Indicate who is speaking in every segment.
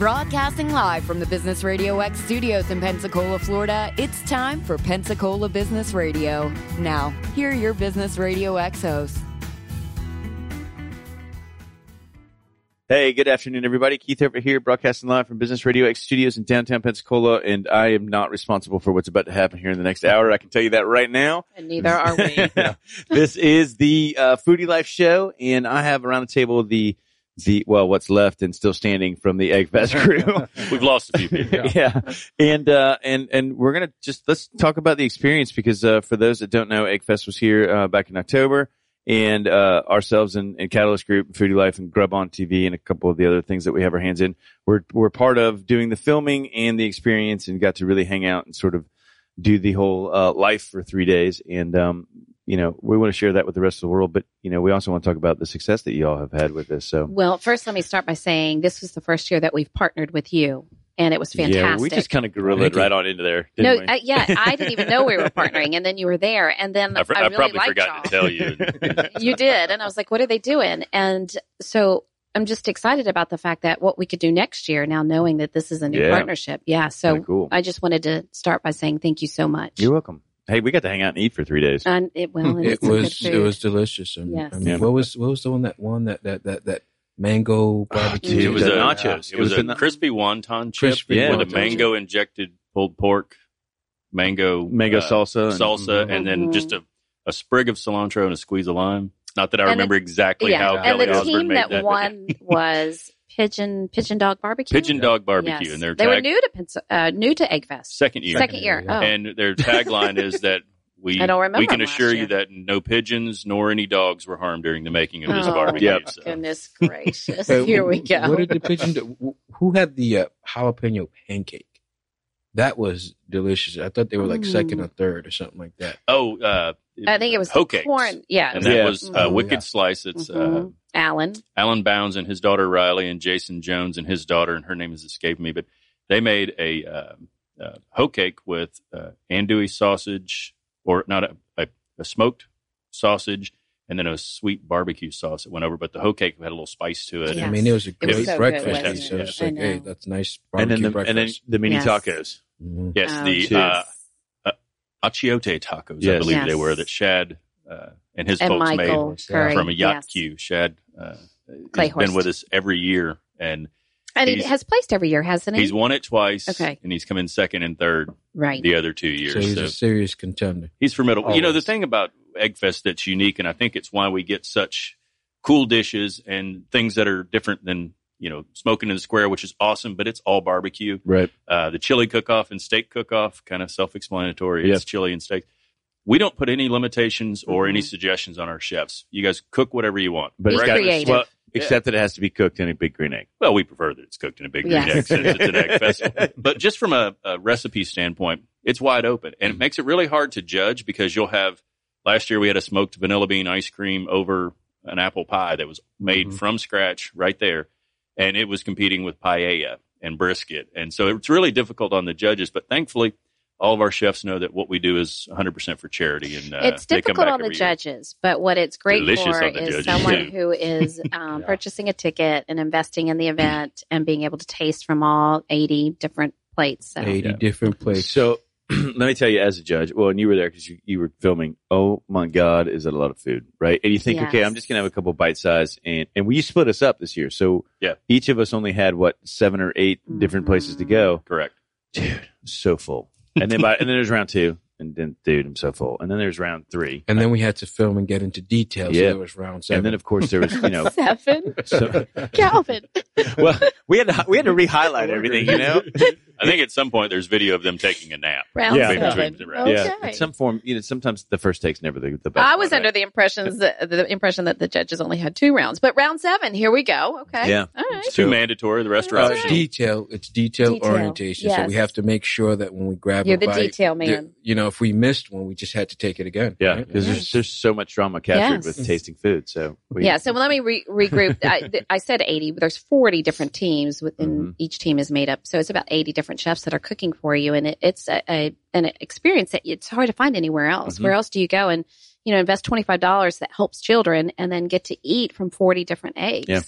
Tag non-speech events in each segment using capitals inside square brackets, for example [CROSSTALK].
Speaker 1: Broadcasting live from the Business Radio X studios in Pensacola, Florida, it's time for Pensacola Business Radio. Now, here are your Business Radio X hosts.
Speaker 2: Hey, good afternoon, everybody. Keith over here, broadcasting live from Business Radio X Studios in downtown Pensacola, and I am not responsible for what's about to happen here in the next hour. I can tell you that right now.
Speaker 3: And neither are we. [LAUGHS]
Speaker 2: this is the uh, Foodie Life Show, and I have around the table the the well, what's left and still standing from the Egg Fest crew. [LAUGHS]
Speaker 4: We've lost a few people.
Speaker 2: yeah. [LAUGHS] And, uh, and, and we're going to just, let's talk about the experience because, uh, for those that don't know, Egg Fest was here, uh, back in October and, uh, ourselves and, and Catalyst Group, Foodie Life and Grub on TV and a couple of the other things that we have our hands in. We're, we're part of doing the filming and the experience and got to really hang out and sort of do the whole, uh, life for three days. And, um, you know, we want to share that with the rest of the world, but you know, we also want to talk about the success that you all have had with this. So,
Speaker 3: Well, first, let me start by saying this was the first year that we've partnered with you, and it was fantastic.
Speaker 2: yeah, we just kind of gorillaed right on into there.
Speaker 3: no,
Speaker 2: Didn't we?
Speaker 3: uh, yeah, I didn't even know we were partnering, and then you were there, and then
Speaker 4: I, fr-
Speaker 3: I,
Speaker 4: I
Speaker 3: really
Speaker 4: probably
Speaker 3: liked
Speaker 4: forgot
Speaker 3: y'all.
Speaker 4: to tell you. [LAUGHS] [LAUGHS]
Speaker 3: you did, and I was like, "What are they doing?" And so I'm just excited about the fact that what we could do next year. Now knowing that this is a new
Speaker 2: Yeah.
Speaker 3: partnership, yeah. So
Speaker 2: cool.
Speaker 3: I just wanted to start by saying thank you so much.
Speaker 2: You're welcome. Hey, we got to hang out and eat for three days.
Speaker 3: and it, well, and
Speaker 5: it
Speaker 3: it's some good
Speaker 5: was it was delicious. And,
Speaker 3: Yes.
Speaker 5: I mean,
Speaker 2: Yeah.
Speaker 5: what was what was the one that one that that that that mango barbecue?
Speaker 2: dude,
Speaker 4: it was a
Speaker 2: nachos.
Speaker 4: It was,
Speaker 2: It was
Speaker 4: a
Speaker 2: the-
Speaker 4: crispy wonton chip
Speaker 5: Crispy
Speaker 2: Yeah.
Speaker 4: with a
Speaker 5: wonton
Speaker 4: mango injected pulled pork, mango
Speaker 2: Mango
Speaker 4: uh,
Speaker 2: salsa. and-
Speaker 4: salsa,
Speaker 2: Mhm.
Speaker 4: and then just a, a sprig of cilantro and a squeeze of lime. Not that I
Speaker 3: And
Speaker 4: remember
Speaker 3: it-
Speaker 4: exactly
Speaker 3: yeah,
Speaker 4: how
Speaker 3: and
Speaker 4: Kelly
Speaker 3: the
Speaker 4: Osborne
Speaker 3: team
Speaker 4: made
Speaker 3: that,
Speaker 4: that.
Speaker 3: won [LAUGHS] was Pigeon Pigeon Dog Barbecue.
Speaker 4: Pigeon Dog Barbecue,
Speaker 3: Yes.
Speaker 4: and their
Speaker 3: they were new to Pens- uh, new to Egg Fest.
Speaker 4: second year.
Speaker 3: Second year.
Speaker 5: yeah.
Speaker 3: Oh.
Speaker 4: And their tagline is [LAUGHS] that we
Speaker 3: I don't remember
Speaker 4: we can assure you that no pigeons nor any dogs were harmed during the making of this
Speaker 3: oh,
Speaker 4: barbecue.
Speaker 3: my
Speaker 4: So.
Speaker 3: goodness [LAUGHS] gracious!
Speaker 5: Hey,
Speaker 3: Here we go.
Speaker 5: What did the pigeon do? Who had the uh, jalapeno pancake? That was delicious. I thought they were like second
Speaker 3: Mm.
Speaker 5: or third or something like that.
Speaker 4: Oh, uh,
Speaker 3: I think it was
Speaker 4: hoe
Speaker 3: the
Speaker 4: cakes.
Speaker 3: corn. Yeah,
Speaker 4: and that
Speaker 2: Yeah.
Speaker 4: was uh,
Speaker 3: Mhm.
Speaker 4: Wicked
Speaker 5: Yeah.
Speaker 4: Slice. It's uh,
Speaker 3: Mhm. Alan.
Speaker 4: Alan Bounds and his daughter Riley, and Jason Jones and his daughter, and her name has escaped me, but they made a uh, uh, hoe cake with uh, andouille sausage, or not a, a, a smoked sausage, and then a sweet barbecue sauce that went over. But the hoe cake had a little spice to it.
Speaker 3: Yes.
Speaker 5: I mean, it was a
Speaker 3: It was
Speaker 5: great
Speaker 3: so
Speaker 5: breakfast.
Speaker 4: wasn't it?
Speaker 5: So it's like, hey, that's nice
Speaker 2: And then
Speaker 5: barbecue
Speaker 2: the and then the mini
Speaker 3: Yes.
Speaker 2: tacos.
Speaker 5: Mhm.
Speaker 4: Yes,
Speaker 3: Oh,
Speaker 4: the
Speaker 2: cheers.
Speaker 4: uh, uh, achiote tacos, I believe
Speaker 3: Yes.
Speaker 4: they were that Shad uh, and his
Speaker 3: And
Speaker 4: folks
Speaker 3: Michael
Speaker 4: made
Speaker 3: Curry.
Speaker 4: from a yacht
Speaker 3: yes.
Speaker 4: queue. Shad uh, has been with us every year, and
Speaker 3: And he has placed every year, hasn't he?
Speaker 4: he's won it twice.
Speaker 3: Okay.
Speaker 4: and he's come in second and third
Speaker 3: right.
Speaker 4: the other two years.
Speaker 5: So he's
Speaker 4: So
Speaker 5: a serious contender.
Speaker 4: he's formidable. You know, the thing about Eggfest that's unique, and I think it's why we get such cool dishes and things that are different than you know smoking in the square, which is awesome, but it's all barbecue.
Speaker 2: Right.
Speaker 4: Uh, the chili cook-off and steak cook-off, kind of self-explanatory.
Speaker 2: Yeah.
Speaker 4: It's chili and steak. We don't put any limitations or any
Speaker 3: Mhm.
Speaker 4: suggestions on our chefs. You guys cook whatever you want.
Speaker 2: But
Speaker 3: Be creative.
Speaker 2: Well, except that it has to be cooked in a big green egg.
Speaker 4: Well, we prefer that it's cooked in a big green
Speaker 3: Yes.
Speaker 4: egg since it's an egg [LAUGHS] festival. But just from a, a recipe standpoint, it's wide open, and it makes it really hard to judge because you'll have. Last year we had a smoked vanilla bean ice cream over an apple pie that was made
Speaker 5: Mhm.
Speaker 4: from scratch right there, and it was competing with paella and brisket, and so it's really difficult on the judges. But thankfully, all of our chefs know that what we do is 100% for charity, and uh,
Speaker 3: it's difficult on the
Speaker 4: every year.
Speaker 3: judges, but what it's great
Speaker 4: Delicious
Speaker 3: for is
Speaker 4: judges,
Speaker 3: someone
Speaker 4: too.
Speaker 3: who is [LAUGHS] um,
Speaker 5: Yeah.
Speaker 3: purchasing a ticket and investing in the event and being able to taste from all 80 different plates. So.
Speaker 5: Eighty
Speaker 4: Yeah.
Speaker 5: different plates
Speaker 2: So [CLEARS THROAT] let me tell you, as a judge, well, and you were there because you, you were filming. Oh my God, is that a lot of food, right? And you think,
Speaker 3: Yes.
Speaker 2: okay, I'm just gonna have a couple bite size, and and we split us up this year, so
Speaker 4: Yeah.
Speaker 2: each of us only had what seven or 8 different places to go. Mm-hmm.
Speaker 4: Correct.
Speaker 2: Dude, so full. And then by and then there's round two, and then dude, I'm so full. And then there's round three,
Speaker 5: and then we had to film and get into details.
Speaker 2: Yeah.
Speaker 5: So it was round seven.
Speaker 2: and then of course there was you know. [LAUGHS]
Speaker 3: Seven?
Speaker 2: So,
Speaker 3: Calvin. [LAUGHS]
Speaker 2: well, we had to we had to re-highlight everything, you know. [LAUGHS]
Speaker 4: I think at some point there's video of them taking a nap.
Speaker 3: Round
Speaker 2: Yeah.
Speaker 3: seven.
Speaker 4: The rounds.
Speaker 3: Okay.
Speaker 2: Yeah, in some form, you know, sometimes the first take's never the, the best.
Speaker 3: I was
Speaker 2: one,
Speaker 3: under
Speaker 2: right?
Speaker 3: the impressions that the impression that the judges only had two rounds, but round seven, here we go. Okay.
Speaker 2: Yeah.
Speaker 3: All right.
Speaker 4: It's too mandatory. The rest are
Speaker 3: That's right.
Speaker 4: optional.
Speaker 5: detail. It's detail,
Speaker 3: Detail,
Speaker 5: orientation. So we have to make sure that when we grab
Speaker 3: You're
Speaker 5: a
Speaker 3: the
Speaker 5: bite,
Speaker 3: detail
Speaker 5: that,
Speaker 3: man.
Speaker 5: you know, if we missed one, we just had to take it again.
Speaker 2: Yeah,
Speaker 5: right?
Speaker 2: because
Speaker 3: Yes.
Speaker 2: there's there's so much drama captured
Speaker 3: Yes.
Speaker 2: with tasting food. So we,
Speaker 3: Yeah, so let me re- regroup. [LAUGHS] I, th- I said 80, but there's 40 different teams within
Speaker 2: Mhm.
Speaker 3: each team is made up. So it's about 80 different chefs that are cooking for you. And it, it's a, a, an experience that it's hard to find anywhere else.
Speaker 2: Mhm.
Speaker 3: Where else do you go and, you know, invest $25 that helps children and then get to eat from 40 different eggs?
Speaker 2: Yeah.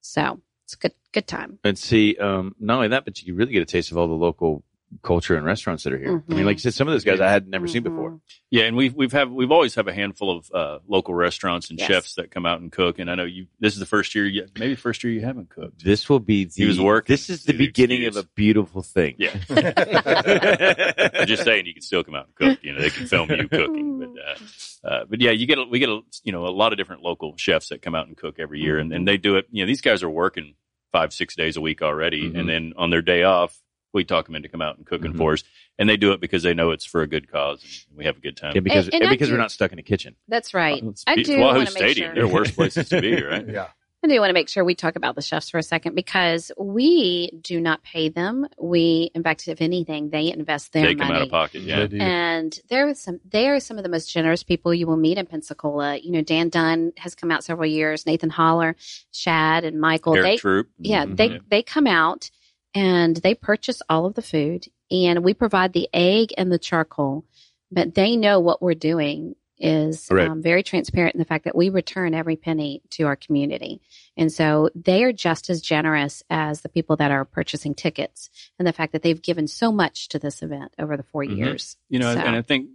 Speaker 3: So it's good good time.
Speaker 2: and see, um, not only that, but you really get a taste of all the local culture and restaurants that are here. I mean, like you said, some of those guys I had never seen before.
Speaker 3: Mhm.
Speaker 4: Yeah, and we've we've have we've always have a handful of uh, local restaurants and
Speaker 3: Yes.
Speaker 4: chefs that come out and cook. And I know you. This is the first year, you, maybe first year you haven't cooked.
Speaker 2: This will be the.
Speaker 4: He was working.
Speaker 2: This is the
Speaker 4: the
Speaker 2: beginning
Speaker 4: excuse.
Speaker 2: of a beautiful thing.
Speaker 4: Yeah, [LAUGHS] I'm just saying you can still come out and cook. You know, they can film you cooking, but uh, uh, but yeah, you get a, we get a you know a lot of different local chefs that come out and cook every year, and, and they do it. You know, these guys are working five six days a week already, and then on their day off, we talk them into come out and cooking
Speaker 2: Mhm.
Speaker 4: for us, and they do it because they know it's for a good cause, and we have a good time.
Speaker 2: Yeah, because
Speaker 3: And- and I
Speaker 2: because we're not stuck in a kitchen.
Speaker 3: That's right.
Speaker 4: It's-
Speaker 3: I do
Speaker 4: Wahoo
Speaker 3: want to make
Speaker 4: Stadium.
Speaker 3: sure.
Speaker 4: There are worse [LAUGHS] places to be, right?
Speaker 5: Yeah.
Speaker 3: I do want to make sure we talk about the chefs for a second because we do not pay them. We, in fact, if anything, they invest their
Speaker 4: They come
Speaker 3: money.
Speaker 4: out of pocket. Yeah.
Speaker 3: And there are some they are some of the most generous people you will meet in Pensacola. You know, Dan Dunn has come out several years, Nathan Holler, Shad and Michael.
Speaker 4: Eric
Speaker 3: they
Speaker 4: Troop.
Speaker 3: yeah,
Speaker 2: Mhm.
Speaker 3: they they come out and they purchase all of the food and we provide the egg and the charcoal, but they know what we're doing is
Speaker 2: Right.
Speaker 3: um, very transparent in the fact that we return every penny to our community. And so they are just as generous as the people that are purchasing tickets and the fact that they've given so much to this event over the 4
Speaker 4: Mhm.
Speaker 3: years.
Speaker 4: You know,
Speaker 3: So-
Speaker 4: and I think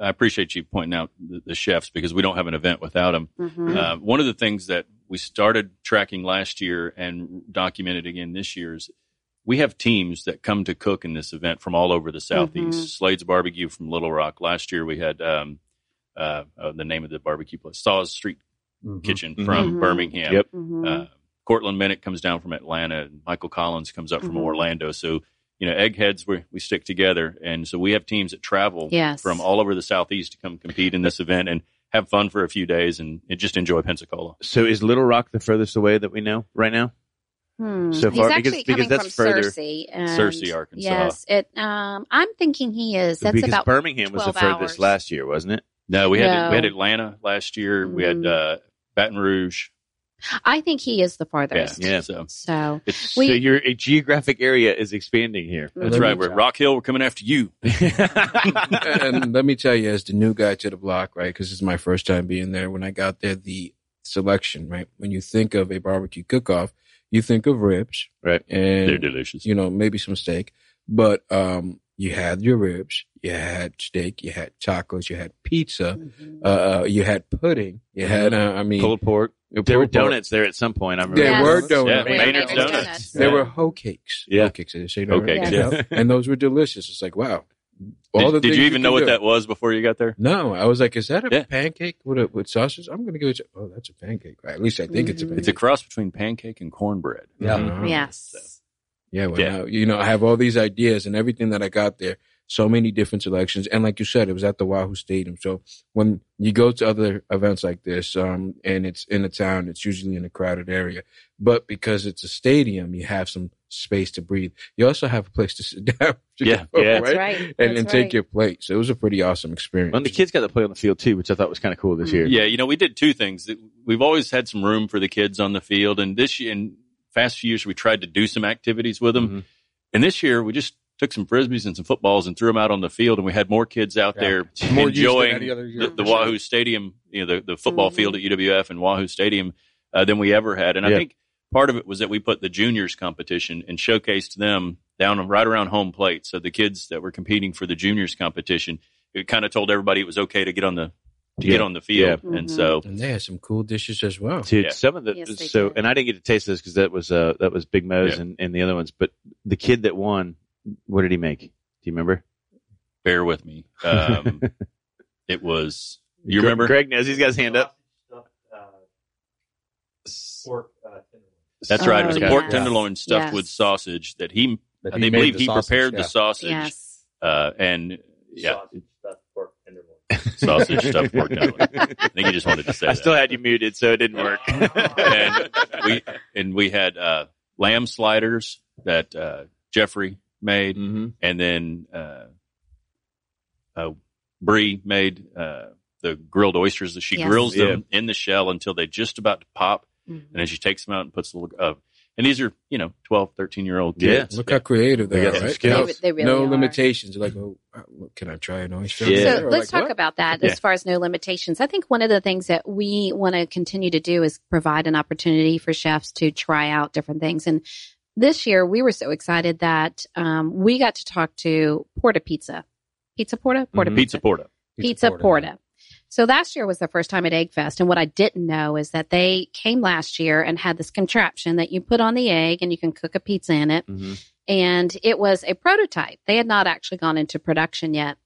Speaker 4: I appreciate you pointing out the, the chefs because we don't have an event without them.
Speaker 3: Mhm.
Speaker 4: Uh, one of the things that we started tracking last year and documented again this year is we have teams that come to cook in this event from all over the southeast.
Speaker 3: Mhm.
Speaker 4: Slades Barbecue from Little Rock. Last year we had um, uh, uh, the name of the barbecue place, Saws Street Kitchen
Speaker 2: Mhm.
Speaker 4: from
Speaker 3: Mhm.
Speaker 4: Birmingham.
Speaker 2: Yep.
Speaker 3: Mhm.
Speaker 4: Uh, Cortland Bennett comes down from Atlanta, and Michael Collins comes up from
Speaker 3: Mhm.
Speaker 4: Orlando. So, you know, eggheads, we we stick together, and so we have teams that travel
Speaker 3: yes.
Speaker 4: from all over the southeast to come compete in this event and have fun for a few days and, and just enjoy Pensacola.
Speaker 2: So is Little Rock the furthest away that we know right now?
Speaker 3: Hmm.
Speaker 2: so
Speaker 3: He's
Speaker 2: far?
Speaker 3: actually
Speaker 2: Because- because
Speaker 3: coming
Speaker 2: that's
Speaker 3: from
Speaker 2: further-
Speaker 3: Searcy, and,
Speaker 4: Searcy, Arkansas.
Speaker 3: Yes, it. Um, I'm thinking he is. That's
Speaker 2: because
Speaker 3: about.
Speaker 2: Birmingham was the
Speaker 3: 12
Speaker 2: furthest
Speaker 3: hours.
Speaker 2: last year, wasn't it?
Speaker 4: No, we had we had Atlanta last year. We had
Speaker 3: Mhm.
Speaker 4: uh, Baton Rouge.
Speaker 3: I think he is the farthest.
Speaker 2: Yeah.
Speaker 4: So
Speaker 3: So
Speaker 4: it's,
Speaker 3: We-
Speaker 2: so your a geographic area is expanding here.
Speaker 4: that's right. We're Rock Hill. We're coming after you. [LAUGHS]
Speaker 5: and let me tell you, as the new guy to the block, right? Because this is my first time being there. When I got there, the selection, right? When you think of a barbecue cook-off, you think of ribs,
Speaker 2: Right.
Speaker 5: And
Speaker 4: They're delicious.
Speaker 5: you know, maybe some steak, but um, you had your ribs, you had steak, you had tacos, you had pizza,
Speaker 3: Mhm.
Speaker 5: uh, you had pudding, you had, uh, I mean,
Speaker 2: Pulled pork.
Speaker 5: pulled
Speaker 2: There were
Speaker 5: pork.
Speaker 2: donuts there at some point. I remember.
Speaker 5: There
Speaker 3: Yes.
Speaker 5: were donuts.
Speaker 3: We had
Speaker 4: Maynard's
Speaker 3: Maynard's
Speaker 4: Donuts.
Speaker 3: Donuts.
Speaker 5: There
Speaker 2: Yeah.
Speaker 5: were hoe cakes.
Speaker 2: Yeah.
Speaker 5: Hoe cakes. They
Speaker 4: Hoe cakes,
Speaker 5: right?
Speaker 4: yeah.
Speaker 5: and those were delicious. It's like, wow. All the
Speaker 4: Did, did
Speaker 5: things
Speaker 4: you even know what
Speaker 5: do.
Speaker 4: that was before you got there?
Speaker 5: No, I was like, is that a
Speaker 4: Yeah.
Speaker 5: pancake with a, with sausage? I'm going to give it. Oh, that's a pancake. At least I think it's a pancake.
Speaker 4: It's a cross between pancake and cornbread.
Speaker 5: Yeah.
Speaker 2: Mhm.
Speaker 3: Yes.
Speaker 5: Yeah, well,
Speaker 4: Yeah.
Speaker 5: Now, you know, I have all these ideas and everything that I got there. So many different selections, and like you said, it was at the Wahoo Stadium. So when you go to other events like this, um, and it's in a town, it's usually in a crowded area. But because it's a stadium, you have some space to breathe. You also have a place to [LAUGHS] sit down.
Speaker 4: Yeah,
Speaker 2: yeah.
Speaker 3: That's right.
Speaker 5: And, and
Speaker 3: That's
Speaker 5: take
Speaker 3: right.
Speaker 5: your plate. So it was a pretty awesome experience.
Speaker 2: And the kids got to play on the field too, which I thought was kind of cool this year.
Speaker 4: Yeah, you know, we did two things. We've always had some room for the kids on the field, and this year, in past few years, we tried to do some activities with them.
Speaker 2: Mhm.
Speaker 4: And this year, we just took some frisbees and some footballs and threw them out on the field, and we had more kids out
Speaker 5: Yeah.
Speaker 4: there
Speaker 5: More use
Speaker 4: enjoying
Speaker 5: any other year,
Speaker 4: the, the
Speaker 5: for sure.
Speaker 4: Wahoo Stadium, you know, the, the football
Speaker 3: Mhm.
Speaker 4: field at UWF and Wahoo Stadium uh, than we ever had. And
Speaker 2: Yeah.
Speaker 4: I think part of it was that we put the juniors competition and showcased them down right around home plate. So the kids that were competing for the juniors competition, it kind of told everybody it was okay to get on the to
Speaker 2: Yeah.
Speaker 4: get on the field.
Speaker 3: Yeah.
Speaker 4: And
Speaker 3: Mhm.
Speaker 4: so
Speaker 5: And they had some cool dishes as well.
Speaker 2: Dude,
Speaker 4: Yeah.
Speaker 2: some of the
Speaker 3: Yes,
Speaker 2: so,
Speaker 3: did.
Speaker 2: and I didn't get to taste this because that was uh that was Big Mo's
Speaker 4: Yeah.
Speaker 2: and, and the other ones. But the kid that won, what did he make? Do you remember?
Speaker 4: bear with me. Um, [LAUGHS] it was you
Speaker 2: Gre-
Speaker 4: remember
Speaker 2: Greg knows. He's got his hand up.
Speaker 4: That's right. It was
Speaker 3: Oh,
Speaker 4: a pork
Speaker 3: yes.
Speaker 4: tenderloin stuffed
Speaker 3: Yes.
Speaker 4: with sausage that he,
Speaker 5: That
Speaker 4: they
Speaker 5: he made
Speaker 4: believe
Speaker 5: the
Speaker 4: he
Speaker 5: sausage,
Speaker 4: prepared
Speaker 5: yeah.
Speaker 4: the sausage.
Speaker 3: Yes.
Speaker 4: Uh, and yeah, sausage stuffed pork tenderloin. [LAUGHS] [LAUGHS] I think he just wanted to say
Speaker 2: I
Speaker 4: that.
Speaker 2: still had you muted, so it didn't work.
Speaker 4: and we and we had uh, lamb sliders that uh, Jeffrey made,
Speaker 2: hmm
Speaker 4: and then uh, uh, Bree made uh, the grilled oysters. She
Speaker 3: Yes.
Speaker 4: grills them in the shell until they're just about to pop,
Speaker 3: Mhm.
Speaker 4: and then she takes them out and puts a little. Uh, And these are, you know, 12, 13 year old
Speaker 2: Yeah.
Speaker 4: kids.
Speaker 5: Look how creative they
Speaker 2: They
Speaker 5: are, right?
Speaker 3: They, they really
Speaker 5: no
Speaker 3: are.
Speaker 5: limitations. Like, oh, uh, can I try an oyster?
Speaker 2: Yeah.
Speaker 3: So
Speaker 5: Or
Speaker 3: let's
Speaker 5: like,
Speaker 3: talk
Speaker 5: what?
Speaker 3: about that
Speaker 2: Yeah.
Speaker 3: as far as no limitations. I think one of the things that we want to continue to do is provide an opportunity for chefs to try out different things. And this year, we were so excited that um, we got to talk to Porta Pizza. Pizza Porta? Porta
Speaker 2: Mhm.
Speaker 4: Pizza Porta.
Speaker 3: Pizza Porta. So last year was the first time at Egg Fest. And what I didn't know is that they came last year and had this contraption that you put on the egg and you can cook a pizza in it
Speaker 2: Mhm.
Speaker 3: and it was a prototype. They had not actually gone into production yet.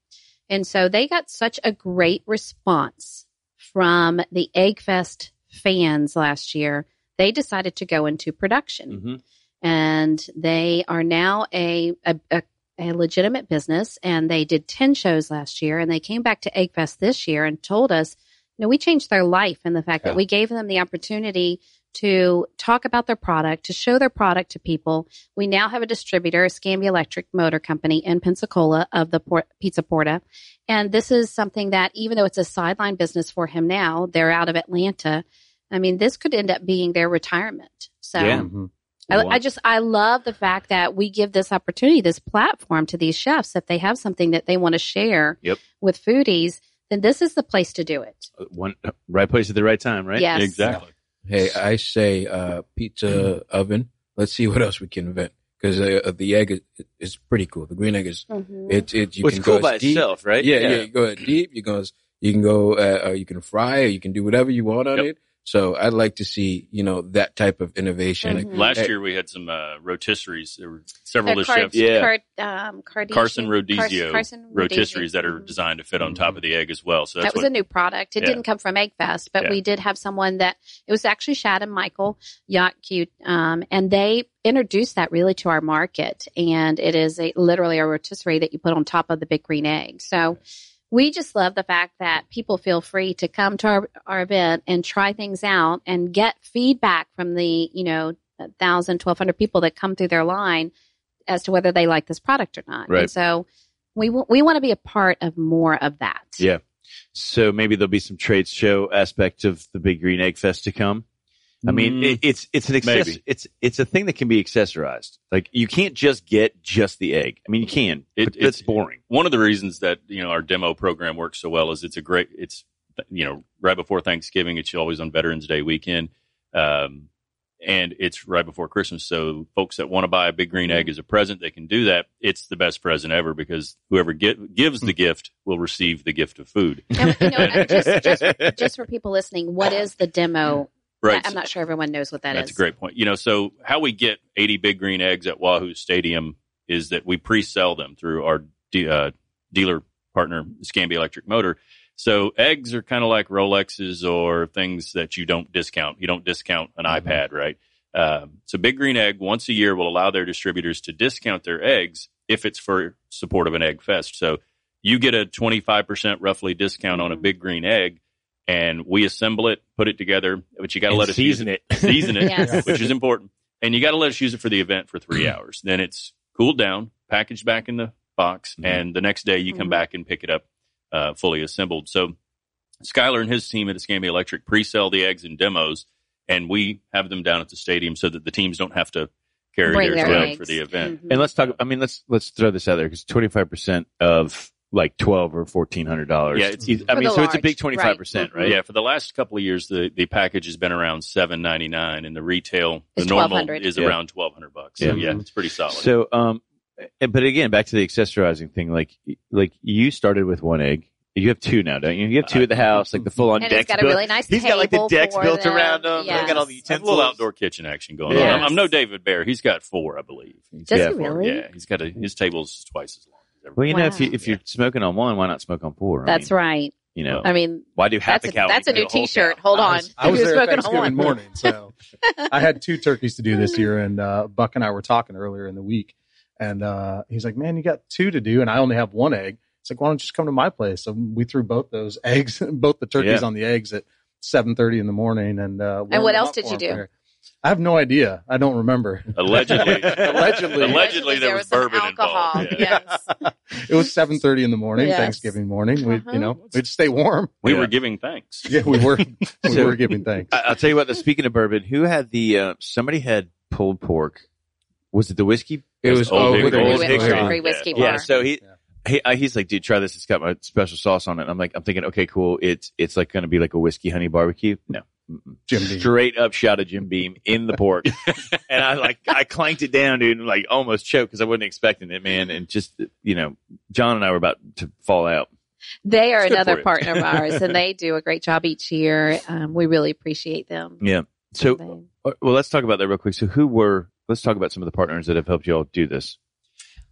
Speaker 3: And so they got such a great response from the Egg Fest fans last year. They decided to go into production
Speaker 2: Mhm.
Speaker 3: And they are now a, a, a, a legitimate business and they did 10 shows last year and they came back to Egg Fest this year and told us, you know, we changed their life in the fact
Speaker 2: Yeah.
Speaker 3: that we gave them the opportunity to talk about their product, to show their product to people. We now have a distributor, Escambia Electric Motor Company in Pensacola of the Port- Pizza Porta. And this is something that, even though it's a sideline business for him now, they're out of Atlanta. I mean, this could end up being their retirement. So
Speaker 2: Yeah.
Speaker 5: Mhm.
Speaker 3: I, I just I love the fact that we give this opportunity, this platform to these chefs. If they have something that they want to share
Speaker 2: Yep.
Speaker 3: with foodies, then this is the place to do it.
Speaker 2: Uh, One right place at the right time, right?
Speaker 3: Yes,
Speaker 4: Exactly.
Speaker 5: Hey, I say uh, pizza [CLEARS THROAT] oven. Let's see what else we can invent because uh, the egg is, is pretty cool. The green egg is
Speaker 3: Mhm.
Speaker 5: it's it. You
Speaker 2: Well, it's
Speaker 5: can
Speaker 2: cool
Speaker 5: go
Speaker 2: by
Speaker 5: deep.
Speaker 2: itself, right?
Speaker 5: Yeah, yeah. You go deep. You go. You can go. Uh, uh, you can fry. Or you can do whatever you want on
Speaker 4: Yep.
Speaker 5: it. So I'd like to see you know that type of innovation.
Speaker 3: Mhm.
Speaker 4: Last
Speaker 5: Hey.
Speaker 4: year we had some uh, rotisseries. There were several
Speaker 3: The
Speaker 4: of the
Speaker 3: Card-
Speaker 4: chefs.
Speaker 2: Yeah.
Speaker 3: Card- um, Cardesian-
Speaker 4: Carson
Speaker 3: Cars-
Speaker 4: Rodizio
Speaker 3: Carson
Speaker 4: rotisseries that are designed to fit on top of the egg as well. So that's
Speaker 3: that was
Speaker 4: what,
Speaker 3: a new product. It
Speaker 4: Yeah.
Speaker 3: didn't come from Egg Fest, but
Speaker 4: Yeah.
Speaker 3: we did have someone that it was actually Shad and Michael Yacht Cute, um, and they introduced that really to our market. And it is a literally a rotisserie that you put on top of the big green egg. So we just love the fact that people feel free to come to our, our event and try things out and get feedback from the you know thousand, twelve hundred people that come through their line as to whether they like this product or not.
Speaker 2: Right.
Speaker 3: And so we w- we want to be a part of more of that.
Speaker 2: Yeah. So maybe there'll be some trade show aspect of the Big Green Egg Fest to come. I mean,
Speaker 4: Mm,
Speaker 2: it, it's it's an access,
Speaker 4: maybe.
Speaker 2: it's it's a thing that can be accessorized. Like you can't just get just the egg. I mean, you can.
Speaker 4: It-
Speaker 2: but that's
Speaker 4: it's-
Speaker 2: boring.
Speaker 4: one of the reasons that you know our demo program works so well is it's a great it's you know right before Thanksgiving it's always on Veterans Day weekend um, and it's right before Christmas so folks that want to buy a big green egg as a present they can do that it's the best present ever because whoever get, gives the gift will receive the gift of food
Speaker 3: And, you know, [LAUGHS] just, just, just for people listening, what is the demo?
Speaker 4: Right
Speaker 3: I'm not sure everyone knows what that is.
Speaker 4: That's a great point. You know, so how we get 80 big green eggs at Wahoo Stadium is that we pre-sell them through our de- uh, dealer partner, Escambia Electric Motor. So eggs are kind of like Rolexes or things that you don't discount. You don't discount an
Speaker 5: Mhm.
Speaker 4: iPad, right? Um, so Big Green Egg once a year will allow their distributors to discount their eggs if it's for support of an egg fest. So you get a 25% roughly discount on a
Speaker 3: Mhm.
Speaker 4: big green egg and we assemble it, put it together, but you got to let us use
Speaker 2: season
Speaker 4: it,
Speaker 2: it.
Speaker 4: season it, [LAUGHS]
Speaker 3: Yes.
Speaker 4: which is important. And you got to let us use it for the event for three hours. Then it's cooled down, packaged back in the box,
Speaker 2: Mhm.
Speaker 4: and the next day you come
Speaker 3: Mhm.
Speaker 4: back and pick it up uh, fully assembled. So Skylar and his team at Escambia Electric pre-sell the eggs and demos, and we have them down at the stadium so that the teams don't have to carry
Speaker 3: Bring
Speaker 4: theirs
Speaker 3: their
Speaker 4: around
Speaker 3: eggs.
Speaker 4: for the event.
Speaker 3: Mhm.
Speaker 2: And let's talk. I mean, let's let's throw this out there because twenty five percent of like twelve or fourteen hundred dollars.
Speaker 4: Yeah, it's-
Speaker 2: I mean,
Speaker 3: the
Speaker 2: so it's a big twenty five percent,
Speaker 3: right.
Speaker 2: right?
Speaker 4: Yeah, for the last couple of years, the, the package has been around seven ninety nine, and the retail, the normal is
Speaker 2: Yeah.
Speaker 4: around twelve hundred bucks. So
Speaker 2: Yeah.
Speaker 4: yeah, it's pretty solid.
Speaker 2: So, um, but again, back to the accessorizing thing. Like, like you started with one egg. You have two now, don't you? You have two at the house, like the full on
Speaker 3: And he's
Speaker 2: decks.
Speaker 3: got a really nice
Speaker 2: He's got like the decks built
Speaker 3: them.
Speaker 2: around them. They got all the
Speaker 3: Yes.
Speaker 4: Has a little outdoor kitchen action going
Speaker 2: Yes.
Speaker 4: on. I'm, I'm no David Bear. He's got four, I believe. He's
Speaker 3: Does
Speaker 4: got
Speaker 3: he
Speaker 4: four.
Speaker 3: really?
Speaker 4: Yeah, he's got a his table's twice as long. As
Speaker 2: Well, you know, if you if you're smoking on one, why not smoke on four? I
Speaker 3: That's
Speaker 2: mean,
Speaker 3: right.
Speaker 2: You know,
Speaker 3: I mean,
Speaker 2: why do half
Speaker 3: that's
Speaker 2: the
Speaker 3: a,
Speaker 2: cow?
Speaker 3: that's a new
Speaker 2: do the whole
Speaker 3: T-shirt.
Speaker 2: cow?
Speaker 3: Hold on. [LAUGHS]
Speaker 6: I was, I was there
Speaker 3: smoking on one.
Speaker 6: morning, so [LAUGHS] I had two turkeys to do this year, and uh, Buck and I were talking earlier in the week, and uh, he's like, "Man, you got two to do, and I only have one egg." It's like, "Why don't you just come to my place?" So we threw both those [LAUGHS] eggs, both the turkeys
Speaker 2: Yeah.
Speaker 6: on the eggs at seven thirty in the morning, and uh,
Speaker 3: And what else did you do?
Speaker 6: there. I have no idea. I don't remember.
Speaker 4: Allegedly, [LAUGHS]
Speaker 6: Allegedly.
Speaker 4: allegedly there was
Speaker 3: some
Speaker 4: bourbon
Speaker 3: alcohol.
Speaker 4: involved. Yeah.
Speaker 3: Yes. [LAUGHS]
Speaker 6: It was seven thirty in the morning,
Speaker 3: Yes.
Speaker 6: Thanksgiving morning. We,
Speaker 3: Uh-huh.
Speaker 6: you know, we'd stay warm.
Speaker 4: We
Speaker 2: Yeah.
Speaker 4: were giving thanks.
Speaker 6: Yeah, we were. [LAUGHS] we
Speaker 2: So-
Speaker 6: were giving thanks.
Speaker 2: I- I'll tell you what. The, speaking of bourbon, who had the? Uh, somebody had pulled pork. Was it the whiskey?
Speaker 5: It was
Speaker 4: Old
Speaker 5: oh,
Speaker 4: Hickory.
Speaker 5: with
Speaker 4: Old
Speaker 3: whiskey,
Speaker 2: Hickory.
Speaker 4: Hickory.
Speaker 3: whiskey
Speaker 4: Yeah.
Speaker 2: Yeah. So he,
Speaker 6: Yeah.
Speaker 2: he uh, he's like, dude, try this. It's got my special sauce on it. I'm like, I'm thinking, okay, cool. It's it's like going to be like a whiskey honey barbecue. No.
Speaker 6: Jim Beam.
Speaker 2: Straight up shot of Jim Beam in the pork, [LAUGHS] and I like I clanked it down, dude, and like almost choked because I wasn't expecting it, man. And just you know, John and I were about to fall out.
Speaker 3: They are another partner of ours, and they [LAUGHS] do a great job each year. Um, we really appreciate them.
Speaker 2: Yeah. So, uh, well, let's talk about that real quick. So, who were? Let's talk about some of the partners that have helped you all do this.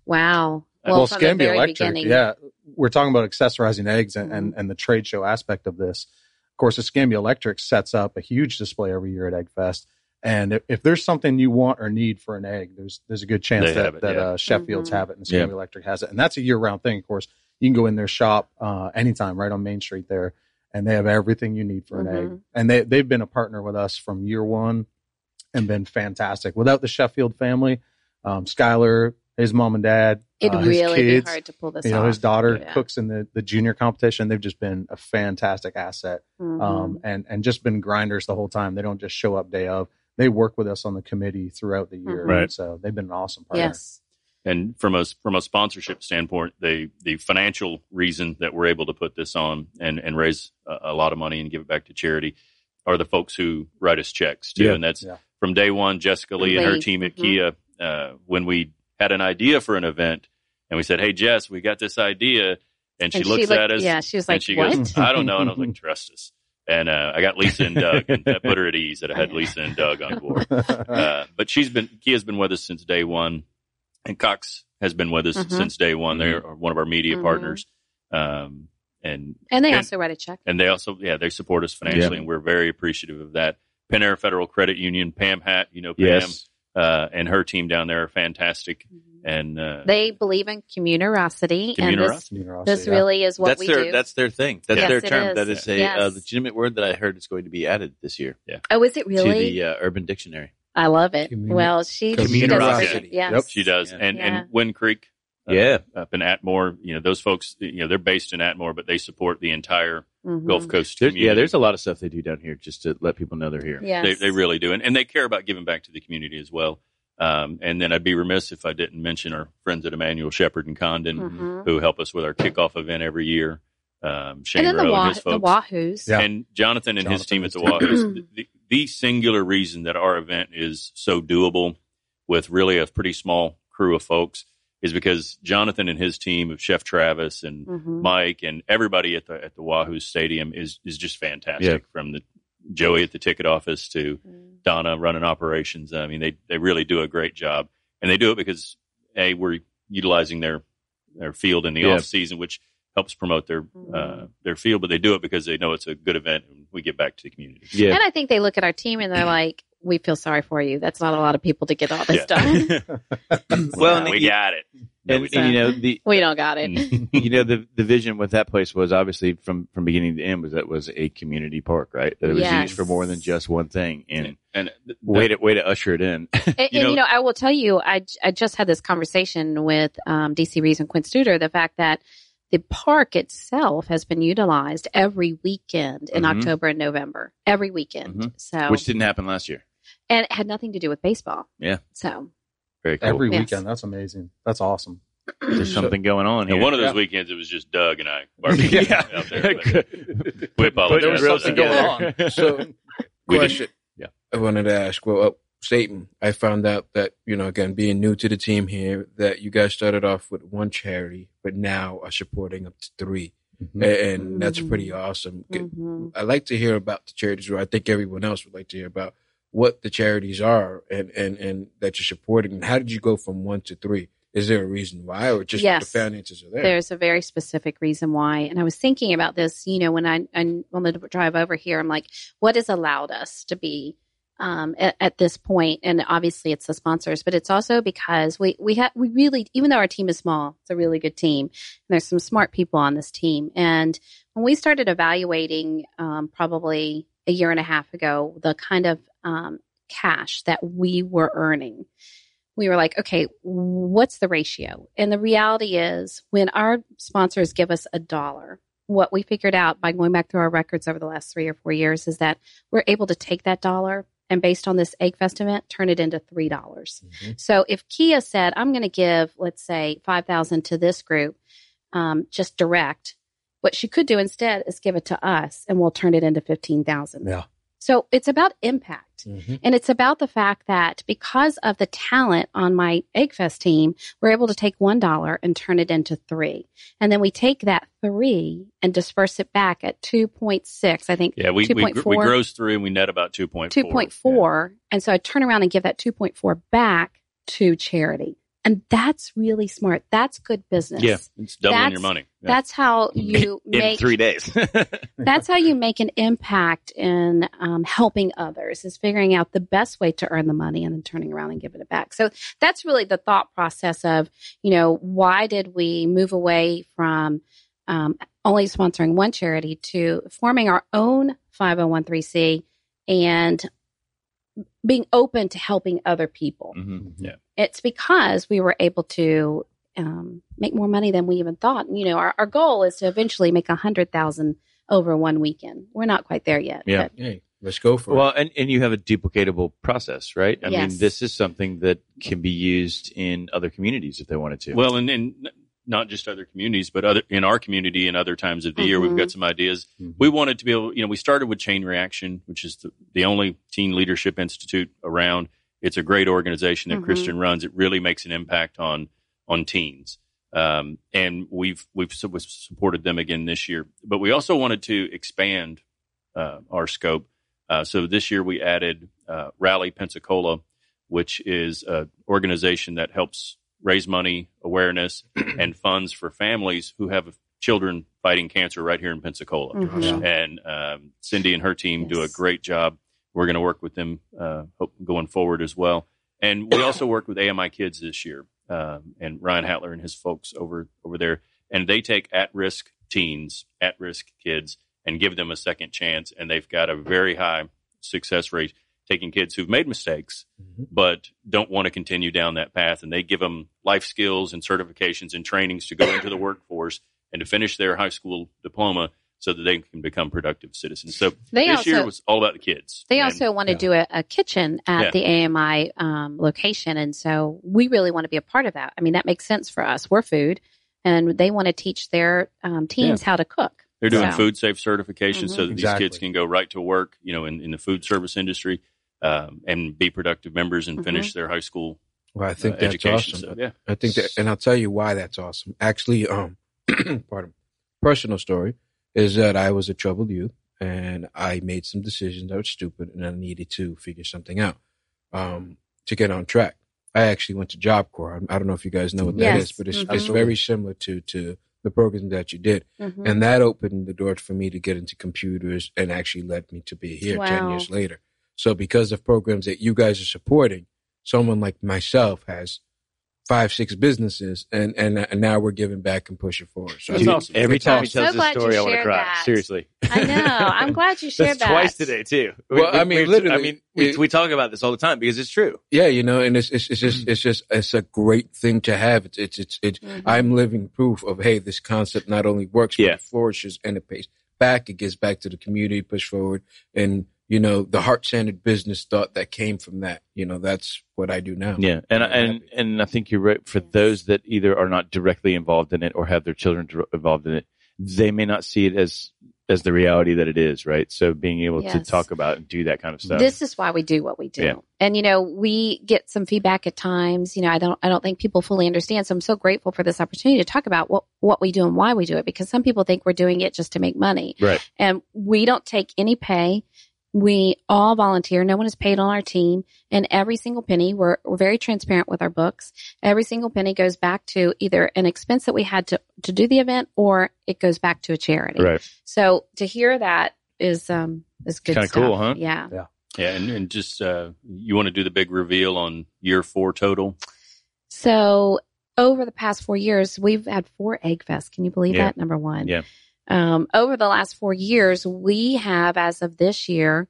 Speaker 3: wow.
Speaker 6: Well,
Speaker 3: Well, from the
Speaker 6: Escambia
Speaker 3: very
Speaker 6: Electric,
Speaker 3: beginning.
Speaker 6: yeah. We're talking about accessorizing eggs and,
Speaker 3: Mhm.
Speaker 6: and, and the trade show aspect of this. Of course, Escambia Electric sets up a huge display every year at Egg Fest. And if, if there's something you want or need for an egg, there's there's a good chance
Speaker 4: They
Speaker 6: that,
Speaker 4: it,
Speaker 6: that
Speaker 4: yeah.
Speaker 6: uh, Sheffield's
Speaker 3: Mhm.
Speaker 6: have it and Escambia Electric has it. And that's a year round thing, of course. You can go in their shop uh, anytime right on Main Street there, and they have everything you need for an egg.
Speaker 3: Mhm.
Speaker 6: And they, they've been a partner with us from year one and been fantastic. Without the Sheffield family, um, Skylar, his mom and dad,
Speaker 3: It'd
Speaker 6: uh, his
Speaker 3: really
Speaker 6: kids,
Speaker 3: be hard to pull this
Speaker 6: you know,
Speaker 3: off.
Speaker 6: his daughter
Speaker 3: Yeah.
Speaker 6: cooks in the, the junior competition. They've just been a fantastic asset.
Speaker 3: Mhm.
Speaker 6: Um, and, and just been grinders the whole time. They don't just show up day of. They work with us on the committee throughout the year.
Speaker 3: Mhm.
Speaker 2: Right.
Speaker 6: So they've been an awesome partner.
Speaker 3: yes.
Speaker 4: And from a from a sponsorship standpoint, the the financial reason that we're able to put this on and and raise a, a lot of money and give it back to charity are the folks who write us checks too.
Speaker 2: Yeah.
Speaker 4: And that's
Speaker 6: Yeah.
Speaker 4: from day one. Jessica Lee and her team at
Speaker 3: mhm.
Speaker 4: Kia, uh, when we had an idea for an event, and we said, "Hey, Jess, we got this idea," and she
Speaker 3: And
Speaker 4: looks
Speaker 3: looked-
Speaker 4: at us,
Speaker 3: Yeah, she was
Speaker 4: and
Speaker 3: like,
Speaker 4: she
Speaker 3: "What?"
Speaker 4: goes, "I don't know," and I was like, [LAUGHS] "Trust us." And uh, I got Lisa and Doug, and that put her at ease that I had Lisa and Doug on board. [LAUGHS] Uh, but she's been Kia's been with us since day one, and Cox has been with us
Speaker 3: Mhm.
Speaker 4: since day one. They're one of our media
Speaker 3: Mhm.
Speaker 4: partners, um, and
Speaker 3: and they
Speaker 4: and-
Speaker 3: also write a check.
Speaker 4: and they also yeah they support us financially,
Speaker 2: Yeah.
Speaker 4: and we're very appreciative of that. Penair Federal Credit Union, Pam Hat, you know Pam,
Speaker 2: Yes.
Speaker 4: Uh, and her team down there are fantastic, and uh,
Speaker 3: They believe in communerosity, and this,
Speaker 4: Communerosity.
Speaker 3: this really is what
Speaker 2: that's
Speaker 3: we
Speaker 2: their
Speaker 3: do.
Speaker 2: that's their thing. That's
Speaker 3: Yes,
Speaker 2: their term.
Speaker 3: is.
Speaker 2: That is a
Speaker 3: Yes.
Speaker 2: uh, legitimate word that I heard is going to be added this year Yeah.
Speaker 3: oh, is it really?
Speaker 2: to the uh, Urban Dictionary.
Speaker 3: I love it.
Speaker 5: Communi-
Speaker 3: well, she she does
Speaker 2: Communerosity.
Speaker 3: Yes.
Speaker 6: Yep.
Speaker 4: she does,
Speaker 2: Yeah.
Speaker 4: and
Speaker 3: Yeah.
Speaker 4: and Wind Creek. Uh,
Speaker 2: Yeah.
Speaker 4: up in Atmore, you know those folks. You know they're based in Atmore, but they support the entire
Speaker 3: Mhm.
Speaker 4: Gulf Coast
Speaker 2: There-
Speaker 4: community.
Speaker 2: yeah, there's a lot of stuff they do down here just to let people know they're here.
Speaker 3: Yes.
Speaker 4: They, they really do, and, and they care about giving back to the community as well. Um, and then I'd be remiss if I didn't mention our friends at Emmanuel Sheppard and Condon,
Speaker 3: Mhm.
Speaker 4: who help us with our kickoff event every year. Um, Shane
Speaker 3: And then the,
Speaker 4: Rowe
Speaker 3: Wah-
Speaker 4: and his
Speaker 3: the Wahoos.
Speaker 6: Yeah.
Speaker 4: and Jonathan and his team at the Wahoos. the, the, the singular reason that our event is so doable with really a pretty small crew of folks is because Jonathan and his team of Chef Travis and
Speaker 3: Mhm.
Speaker 4: Mike and everybody at the at the Wahoo Stadium is is just fantastic.
Speaker 2: Yeah.
Speaker 4: From the Joey at the ticket office to Donna running operations. I mean, they they really do a great job, and they do it because a we're utilizing their their field in the
Speaker 2: Yeah.
Speaker 4: off season, which helps promote their uh, their field. But they do it because they know it's a good event, and we get back to the community.
Speaker 2: Yeah.
Speaker 3: And I think they look at our team and they're [CLEARS THROAT] like, "We feel sorry for you. That's not a lot of people to get all this
Speaker 4: Yeah.
Speaker 3: done. [LAUGHS] [LAUGHS]
Speaker 2: Well, and
Speaker 4: we
Speaker 2: you-
Speaker 4: got it. No,
Speaker 2: and,
Speaker 4: we
Speaker 2: and,
Speaker 4: don't.
Speaker 2: you know the
Speaker 3: we don't got it." [LAUGHS]
Speaker 2: You know the the vision with that place was obviously from from beginning to end was that it was a community park, right? That it was
Speaker 3: Yes.
Speaker 2: used for more than just one thing, and
Speaker 4: and th-
Speaker 2: way to way to usher it in.
Speaker 3: And, and,
Speaker 4: You know-
Speaker 3: you know, I will tell you, I I just had this conversation with um, DC Reeves and Quint Studer. The fact that the park itself has been utilized every weekend in
Speaker 2: Mhm.
Speaker 3: October and November, every weekend.
Speaker 2: Mhm.
Speaker 3: So,
Speaker 2: which didn't happen last year.
Speaker 3: And it had nothing to do with baseball.
Speaker 2: Yeah.
Speaker 3: So,
Speaker 2: Very cool.
Speaker 6: Every
Speaker 3: Yes.
Speaker 6: weekend. That's amazing. That's awesome.
Speaker 2: There's something going on
Speaker 4: And
Speaker 2: here.
Speaker 4: one of those
Speaker 6: Yeah.
Speaker 4: weekends, it was just Doug and I [LAUGHS] barbecuing
Speaker 2: yeah.
Speaker 4: out there. But [LAUGHS] we
Speaker 2: Putting
Speaker 4: apologize.
Speaker 2: grills
Speaker 6: something going
Speaker 2: together.
Speaker 5: So, [LAUGHS]
Speaker 4: We did-
Speaker 5: question.
Speaker 4: yeah.
Speaker 5: I wanted to ask. Well, uh, Satan, I found out that you know, again, being new to the team here, that you guys started off with one charity, but now are supporting up to 3
Speaker 6: Mhm.
Speaker 5: A- and that's pretty awesome. G-
Speaker 3: mhm.
Speaker 5: I like to hear about the charities. Or I think everyone else would like to hear about what the charities are and and and that you're supporting. And how did you go from one to three? Is there a reason why, or just
Speaker 3: Yes.
Speaker 5: the finances are there?
Speaker 3: There's a very specific reason why. And I was thinking about this, you know, when I, I on the drive over here, I'm like, what has allowed us to be um, at, at this point? And obviously it's the sponsors, but it's also because we, we have, we really, even though our team is small, it's a really good team. And there's some smart people on this team. And when we started evaluating, um, probably a year and a half ago, the kind of um, cash that we were earning, we were like, okay, what's the ratio? And the reality is, when our sponsors give us a dollar, what we figured out by going back through our records over the last three or four years is that we're able to take that dollar and based on this Egg Fest event, turn it into $3. dollars
Speaker 5: Mhm.
Speaker 3: So if Kia said, I'm going to give, let's say, 5000 to this group, um, just direct, what she could do instead is give it to us and we'll turn it into 15,000.
Speaker 6: Yeah.
Speaker 3: So it's about impact.
Speaker 5: Mhm.
Speaker 3: And it's about the fact that because of the talent on my Eggfest team, we're able to take $1 and turn it into three. And then we take that three and disperse it back at 2.6, I think
Speaker 4: Yeah, we we,
Speaker 3: 2.4.
Speaker 4: we gross through and we net about two point
Speaker 3: 2.4. And so I turn around and give that 2.4 back to charity. And that's really smart. That's good business.
Speaker 2: Yeah.
Speaker 4: It's doubling
Speaker 3: That's-
Speaker 4: your money. Yeah.
Speaker 3: That's how [LAUGHS] you
Speaker 2: in
Speaker 3: make
Speaker 2: three days. [LAUGHS]
Speaker 3: that's how you make an impact in um, helping others is figuring out the best way to earn the money and then turning around and giving it back so that's really the thought process of you know why did we move away from um, only sponsoring one charity to forming our own 501c and being open to helping other people
Speaker 4: Mhm. Yeah.
Speaker 3: it's because we were able to um, make more money than we even thought. You know, our, our goal is to eventually make a hundred thousand over one weekend. We're not quite there yet.
Speaker 2: Yeah.
Speaker 3: but
Speaker 5: Hey, let's go for
Speaker 2: well,
Speaker 5: it.
Speaker 2: Well, and, and you have a duplicatable process, right? I
Speaker 3: Yes.
Speaker 2: mean, this is something that can be used in other communities if they wanted to.
Speaker 4: Well, and, and not just other communities, but other in our community and other times of the year, we've got some ideas.
Speaker 6: Mhm.
Speaker 4: We wanted to be able, you know, we started with Chain Reaction, which is the, the only teen leadership institute around. It's a great organization that
Speaker 3: Mhm.
Speaker 4: Christian runs. It really makes an impact on on teens, um, and we've we've we've supported them again this year. But we also wanted to expand uh, our scope. Uh, so this year we added uh, Rally Pensacola, which is an organization that helps raise money, awareness, [CLEARS THROAT] and funds for families who have children fighting cancer right here in Pensacola.
Speaker 3: Mhm.
Speaker 4: And um, Cindy and her team do a great job. We're going to work with them uh, going forward as well. And we [COUGHS] also worked with AMI Kids this year, um, and Ryan Hatler and his folks over over there, and they take at risk teens, at risk kids, and give them a second chance. And they've got a very high success rate taking kids who've made mistakes
Speaker 5: Mhm.
Speaker 4: but don't want to continue down that path. And they give them life skills and certifications and trainings to go into the workforce and to finish their high school diploma so that they can become productive citizens. So
Speaker 3: They
Speaker 4: this
Speaker 3: also
Speaker 4: year was all about the kids.
Speaker 3: they
Speaker 4: And-
Speaker 3: also want to
Speaker 6: yeah.
Speaker 3: do a, a kitchen at
Speaker 4: Yeah.
Speaker 3: the AMI um, location, and so we really want to be a part of that. I mean, that makes sense for us. We're food, and they want to teach their um, teens how to cook.
Speaker 4: They're doing
Speaker 3: So-
Speaker 4: food safe certification so
Speaker 3: Mhm.
Speaker 4: that
Speaker 6: Exactly.
Speaker 4: these kids can go right to work, you know, in, in the food service industry um, and be productive members and
Speaker 3: Mhm.
Speaker 4: finish their high school
Speaker 5: Well, I
Speaker 4: uh,
Speaker 5: that's
Speaker 4: education.
Speaker 5: awesome.
Speaker 4: So, yeah.
Speaker 5: I think that, and I'll tell you why that's awesome. Actually, um, [CLEARS THROAT] pardon, me. personal story is that I was a troubled youth and I made some decisions that were stupid and I needed to figure something out, um, to get on track. I actually went to Job Corps. I don't know if you guys know what that
Speaker 3: Yes.
Speaker 5: is, but it's,
Speaker 3: Mhm.
Speaker 5: it's very similar to, to the program that you did.
Speaker 3: Mhm.
Speaker 5: And that opened the door for me to get into computers and actually led me to be here 10 years later. So because of programs that you guys are supporting, someone like myself has five, six businesses and, and, and now we're giving back and pushing forward. So I
Speaker 4: That's awesome.
Speaker 2: Every
Speaker 5: it's
Speaker 2: time he tells
Speaker 3: So
Speaker 2: this story, I want to cry.
Speaker 3: that.
Speaker 2: Seriously.
Speaker 3: I know. I'm glad you [LAUGHS] shared
Speaker 2: That's
Speaker 3: that.
Speaker 2: twice today too. We-
Speaker 5: Well,
Speaker 2: we-
Speaker 5: I mean,
Speaker 2: we-
Speaker 5: literally,
Speaker 2: I mean, we,
Speaker 5: it-
Speaker 2: we talk about this all the time because it's true.
Speaker 5: Yeah, you know, and it's it's, it's just it's just it's a great thing to have. It's it's it's, it's
Speaker 3: Mhm.
Speaker 5: I'm living proof of hey, this concept not only works, but
Speaker 2: Yeah.
Speaker 5: it flourishes and it pays back. It gives back to the community, push forward, and you know the heart centered business thought that came from that. You know, that's what I do now.
Speaker 2: Yeah, and
Speaker 5: I'm
Speaker 2: and and I think you're right. For those that either are not directly involved in it or have their children involved in it, they may not see it as as the reality that it is. Right. So being able to talk about and do that kind of stuff.
Speaker 3: This is why we do what we do.
Speaker 2: Yeah.
Speaker 3: And you know, we get some feedback at times. You know, I don't I don't think people fully understand. So I'm so grateful for this opportunity to talk about what what we do and why we do it because some people think we're doing it just to make money.
Speaker 2: Right.
Speaker 3: And we don't take any pay. We all volunteer. No one is paid on our team. And every single penny, we're, we're very transparent with our books. Every single penny goes back to either an expense that we had to, to do the event or it goes back to a charity.
Speaker 2: right.
Speaker 3: So to hear that is, um, is good
Speaker 2: Kinda cool, huh?
Speaker 3: Yeah.
Speaker 4: Yeah. And, and just, uh, you want to do the big reveal on year four total?
Speaker 3: So over the past four years, we've had four egg fests. Can you believe
Speaker 2: Yeah.
Speaker 3: that? Number one.
Speaker 2: Yeah.
Speaker 3: Um, over the last four years, we have, as of this year,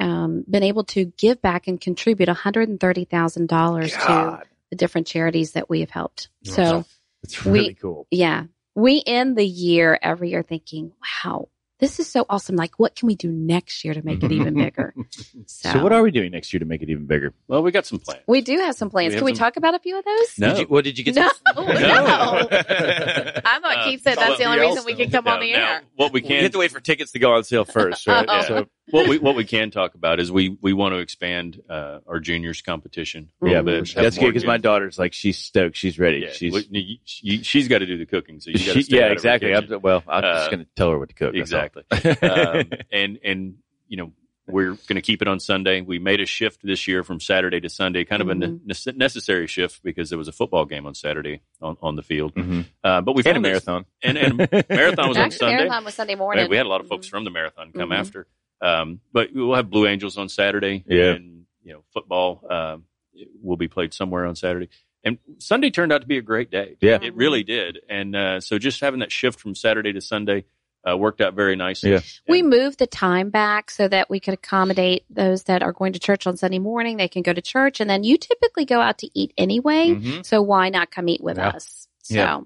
Speaker 3: um, been able to give back and contribute $130,000 to the different charities that we have helped.
Speaker 5: Awesome.
Speaker 3: So,
Speaker 2: it's
Speaker 3: we-
Speaker 2: really cool.
Speaker 3: yeah, we end the year every year thinking, wow, this is so awesome. Like, what can we do next year to make it even [LAUGHS] bigger? So,
Speaker 2: So what are we doing next year to make it even bigger?
Speaker 4: Well, we got some plans.
Speaker 3: we do have some plans.
Speaker 4: We have
Speaker 3: can we
Speaker 4: some-
Speaker 3: talk about a few of those?
Speaker 4: No.
Speaker 2: Did you, what did you get?
Speaker 3: No,
Speaker 2: to- [LAUGHS]
Speaker 3: no. [LAUGHS] I thought
Speaker 4: Uh,
Speaker 3: Keith said that's the only reason
Speaker 6: else
Speaker 3: we
Speaker 6: knows.
Speaker 3: can come on the
Speaker 4: now,
Speaker 3: air.
Speaker 4: what we can
Speaker 2: We
Speaker 4: can
Speaker 2: have to wait for tickets to go on sale first, right?
Speaker 3: Oh.
Speaker 2: So
Speaker 4: what we what we can talk about is we we want to expand uh, our juniors competition.
Speaker 2: yeah, but that's good because my daughter's like she's stoked, she's ready,
Speaker 4: Yeah,
Speaker 2: she's
Speaker 4: we- you- you- she's got to do the cooking, so you got
Speaker 2: she-
Speaker 4: to stay
Speaker 2: yeah,
Speaker 4: out
Speaker 2: exactly.
Speaker 4: kitchen.
Speaker 2: I'm, well, I'm
Speaker 4: Uh,
Speaker 2: just going to tell her what to cook.
Speaker 4: Exactly. um, and and you know we're going to keep it on Sunday. We made a shift this year from Saturday to Sunday, kind of a
Speaker 3: Mhm.
Speaker 4: ne- necessary shift because there was a football game on Saturday on, on the field.
Speaker 2: Mhm.
Speaker 4: Uh, but we
Speaker 2: and a
Speaker 4: found this-
Speaker 2: marathon.
Speaker 4: and, and marathon was on Sunday.
Speaker 3: marathon was Sunday morning.
Speaker 4: We had a lot of folks
Speaker 3: Mhm.
Speaker 4: from the marathon come
Speaker 3: Mhm.
Speaker 4: after. Um, but we'll have Blue Angels on Saturday.
Speaker 2: Yeah.
Speaker 4: And, you know, football um, will be played somewhere on Saturday. And Sunday turned out to be a great day.
Speaker 2: Yeah.
Speaker 4: It really did. And uh, so just having that shift from Saturday to Sunday uh, worked out very nicely.
Speaker 2: Yeah.
Speaker 3: We
Speaker 4: And-
Speaker 3: moved the time back so that we could accommodate those that are going to church on Sunday morning. They can go to church, and then you typically go out to eat anyway.
Speaker 2: Mhm.
Speaker 3: So why not come eat with
Speaker 6: Yeah.
Speaker 3: us? So
Speaker 2: Yeah.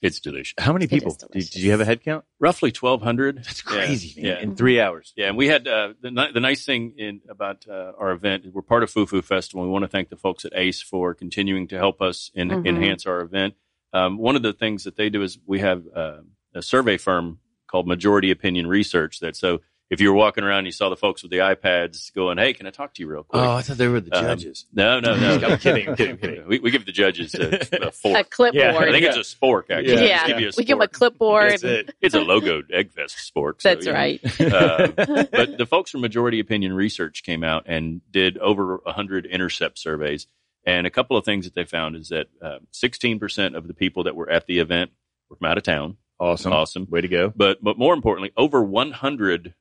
Speaker 4: It's delicious.
Speaker 2: How many people? Did, did you have a head count?
Speaker 4: Roughly 1,200.
Speaker 2: That's crazy,
Speaker 4: Yeah.
Speaker 2: man.
Speaker 4: Yeah.
Speaker 2: In three hours.
Speaker 4: Yeah, and we had uh, the ni- the nice thing in about uh, our event. We're part of Foo Foo Festival. We want to thank the folks at ACE for continuing to help us and
Speaker 3: Mhm.
Speaker 4: enhance our event. Um, one of the things that they do is we have uh, a survey firm called Majority Opinion Research. That so if you were walking around, and you saw the folks with the iPads going, "Hey, can I talk to you real quick?"
Speaker 2: Oh, I thought they were the
Speaker 4: Um,
Speaker 2: judges.
Speaker 4: no, no, no. [LAUGHS]
Speaker 2: I'm kidding, I'm kidding, I'm kidding.
Speaker 4: We, we give the judges a, a
Speaker 3: a clipboard.
Speaker 2: Yeah,
Speaker 4: I think
Speaker 2: Yeah.
Speaker 4: it's a spork. Actually,
Speaker 2: Yeah.
Speaker 3: Yeah.
Speaker 4: give you a
Speaker 3: we give them a clipboard.
Speaker 2: That's it.
Speaker 4: It's a logoed Eggfest spork. so,
Speaker 3: That's right.
Speaker 4: Uh, [LAUGHS] but the folks from Majority Opinion Research came out and did over 100 intercept surveys. And a couple of things that they found is that uh, 16% of the people that were at the event were from out of town.
Speaker 2: Awesome.
Speaker 4: Awesome.
Speaker 2: Way to go.
Speaker 4: But, but more importantly, over 100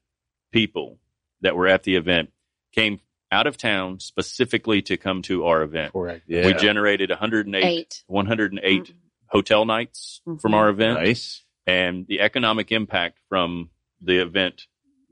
Speaker 4: people that were at the event came out of town specifically to come to our event.
Speaker 6: Correct.
Speaker 2: Yeah.
Speaker 4: We generated 108,
Speaker 3: Eight.
Speaker 4: 108
Speaker 3: Mhm.
Speaker 4: hotel nights
Speaker 3: Mhm.
Speaker 4: from our event
Speaker 2: nice.
Speaker 4: and the economic impact from the event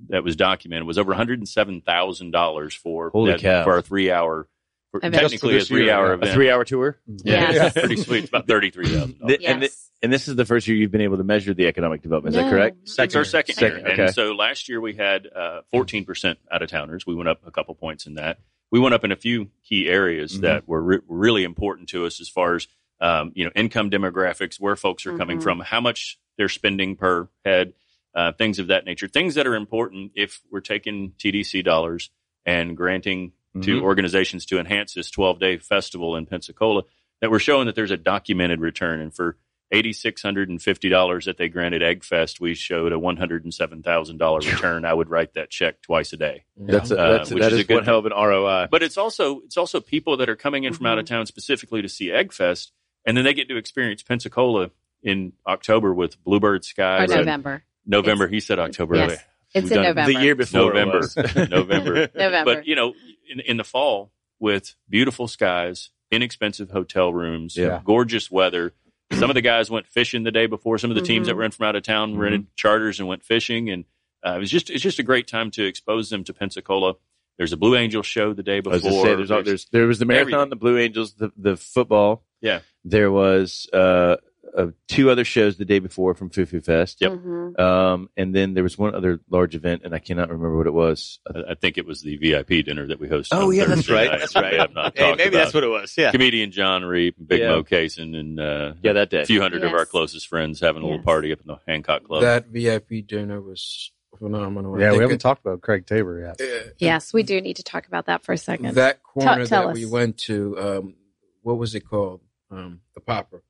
Speaker 4: that was documented was over one hundred and seven thousand dollars for that, for a three hour, for
Speaker 3: Event.
Speaker 6: Just
Speaker 4: technically
Speaker 6: for
Speaker 4: a
Speaker 6: this year,
Speaker 4: three hour
Speaker 6: yeah.
Speaker 2: A
Speaker 4: event.
Speaker 2: three hour tour.
Speaker 4: yeah,
Speaker 3: Yes.
Speaker 4: pretty sweet. It's about thirty three thousand dollars.
Speaker 2: And, thi-
Speaker 3: Yes.
Speaker 2: and this is the first year you've been able to measure the economic development. Is that
Speaker 3: No.
Speaker 2: correct?
Speaker 4: It's our second,
Speaker 2: Second,
Speaker 4: year.
Speaker 2: okay.
Speaker 4: And so last year we had uh, fourteen percent out of towners. We went up a couple points in that. We went up in a few key areas
Speaker 2: Mhm.
Speaker 4: that were re- really important to us as far as um, you know income demographics, where folks are coming
Speaker 3: Mhm.
Speaker 4: from, how much they're spending per head, uh, things of that nature. Things that are important if we're taking TDC dollars and granting to
Speaker 2: Mhm.
Speaker 4: organizations to enhance this 12 day festival in Pensacola, that we're showing that there's a documented return. And for $8,650 that they granted Eggfest, we showed a $107,000 return. I would write that check twice a day.
Speaker 2: That's, a,
Speaker 4: Uh,
Speaker 2: that's
Speaker 4: which
Speaker 2: that
Speaker 4: is
Speaker 2: is,
Speaker 4: a good
Speaker 2: one hell of an ROI.
Speaker 4: But it's also it's also people that are coming in from out of town specifically to see Eggfest, and then they get to experience Pensacola in October with Bluebird Sky.
Speaker 3: Or
Speaker 4: right?
Speaker 3: November.
Speaker 4: November. He said October.
Speaker 3: Yes. It's
Speaker 4: We've
Speaker 3: in November.
Speaker 2: The year before
Speaker 4: November. [LAUGHS] November.
Speaker 3: November.
Speaker 4: But you know, in, in the fall with beautiful skies, inexpensive hotel rooms,
Speaker 2: Yeah.
Speaker 4: gorgeous weather. Some of the guys went fishing the day before. Some of the teams
Speaker 3: Mhm.
Speaker 4: that were in from out of town rented charters and went fishing, and uh, it was just it's just a great time to expose them to Pensacola. There's a Blue Angel show the day
Speaker 2: I
Speaker 4: before.
Speaker 2: was say, there's, all, there's there was the marathon,
Speaker 4: everything.
Speaker 2: the Blue Angels, the the football.
Speaker 4: Yeah.
Speaker 2: There was uh, uh, two other shows the day before from Foo Foo Fest.
Speaker 4: Yep.
Speaker 3: Mhm.
Speaker 2: Um, and then there was one other large event, and I cannot remember what it was.
Speaker 4: I I think it was the VIP dinner that we hosted.
Speaker 2: Oh
Speaker 4: on
Speaker 2: yeah, that's right.
Speaker 4: night.
Speaker 2: That's right.
Speaker 4: We not
Speaker 2: Hey, maybe
Speaker 4: about
Speaker 2: that's what it was. Yeah.
Speaker 4: comedian John Reep, Big
Speaker 2: Yeah.
Speaker 4: Mo Cason, and uh,
Speaker 2: Yeah, that day.
Speaker 4: a few hundred of our closest friends having a little party up in the Hancock Club.
Speaker 5: That VIP dinner was phenomenal.
Speaker 6: Yeah, we haven't
Speaker 5: it-
Speaker 6: talked about Craig Tabor yet.
Speaker 5: uh,
Speaker 3: Yes, we do need to talk about that for a second.
Speaker 5: That corner
Speaker 3: tell
Speaker 5: that
Speaker 3: us.
Speaker 5: we went to, um, what was it called? Um, the Popper.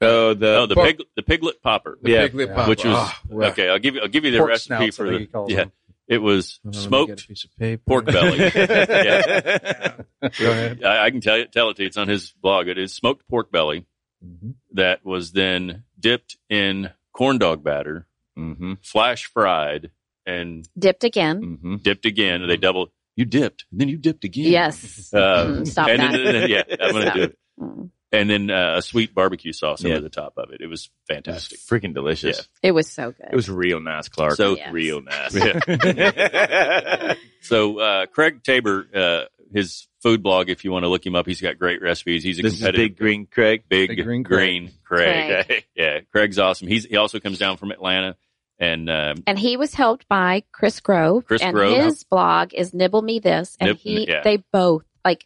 Speaker 2: Oh, the
Speaker 4: oh, the
Speaker 5: Pork-
Speaker 4: pig, the piglet popper,
Speaker 5: The
Speaker 2: Yeah.
Speaker 5: Piglet
Speaker 6: Yeah.
Speaker 5: Popper.
Speaker 4: which was
Speaker 5: well,
Speaker 4: okay. I'll give you. I'll give you the
Speaker 6: Pork
Speaker 4: recipe
Speaker 6: snouts,
Speaker 4: for the
Speaker 6: he calls
Speaker 4: yeah.
Speaker 6: them.
Speaker 4: It was
Speaker 5: hold on, let me get a
Speaker 4: smoked
Speaker 5: piece of paper.
Speaker 4: pork belly. [LAUGHS]
Speaker 2: yeah.
Speaker 6: Go ahead.
Speaker 4: I, I can tell you, tell it to you. It's on his blog. It is smoked pork belly
Speaker 5: Mhm.
Speaker 4: that was then dipped in corn dog batter,
Speaker 2: mm-hmm.
Speaker 4: flash fried, and
Speaker 3: Dipped again.
Speaker 2: Mm-hmm.
Speaker 4: dipped again. They double. You dipped, and then you dipped again.
Speaker 3: Yes.
Speaker 4: Uh,
Speaker 3: Mm, Stop
Speaker 4: and
Speaker 3: that.
Speaker 4: then, then- yeah, I'm going to do it. And then uh, a sweet barbecue sauce
Speaker 2: Yeah.
Speaker 4: over the top of it. It was fantastic.
Speaker 2: freaking delicious.
Speaker 3: It was so good.
Speaker 2: It was real nice, Clark.
Speaker 4: So-
Speaker 3: Yes.
Speaker 2: real nice.
Speaker 4: Yeah. [LAUGHS] So uh, Craig Tabor, uh, his food blog, if you want to look him up, he's got great recipes. He's a
Speaker 2: this is
Speaker 4: competitive
Speaker 2: Big Green Craig.
Speaker 4: big,
Speaker 6: Big Green
Speaker 4: green,
Speaker 6: Craig.
Speaker 4: Craig.
Speaker 3: Craig. [LAUGHS]
Speaker 4: Yeah, Craig's awesome. He's he also comes down from Atlanta and um,
Speaker 3: And he was helped by Chris Grove.
Speaker 4: Chris
Speaker 3: and
Speaker 4: Grove.
Speaker 3: his blog is Nibble Me This. And
Speaker 4: Nib-
Speaker 3: he
Speaker 4: yeah.
Speaker 3: they both like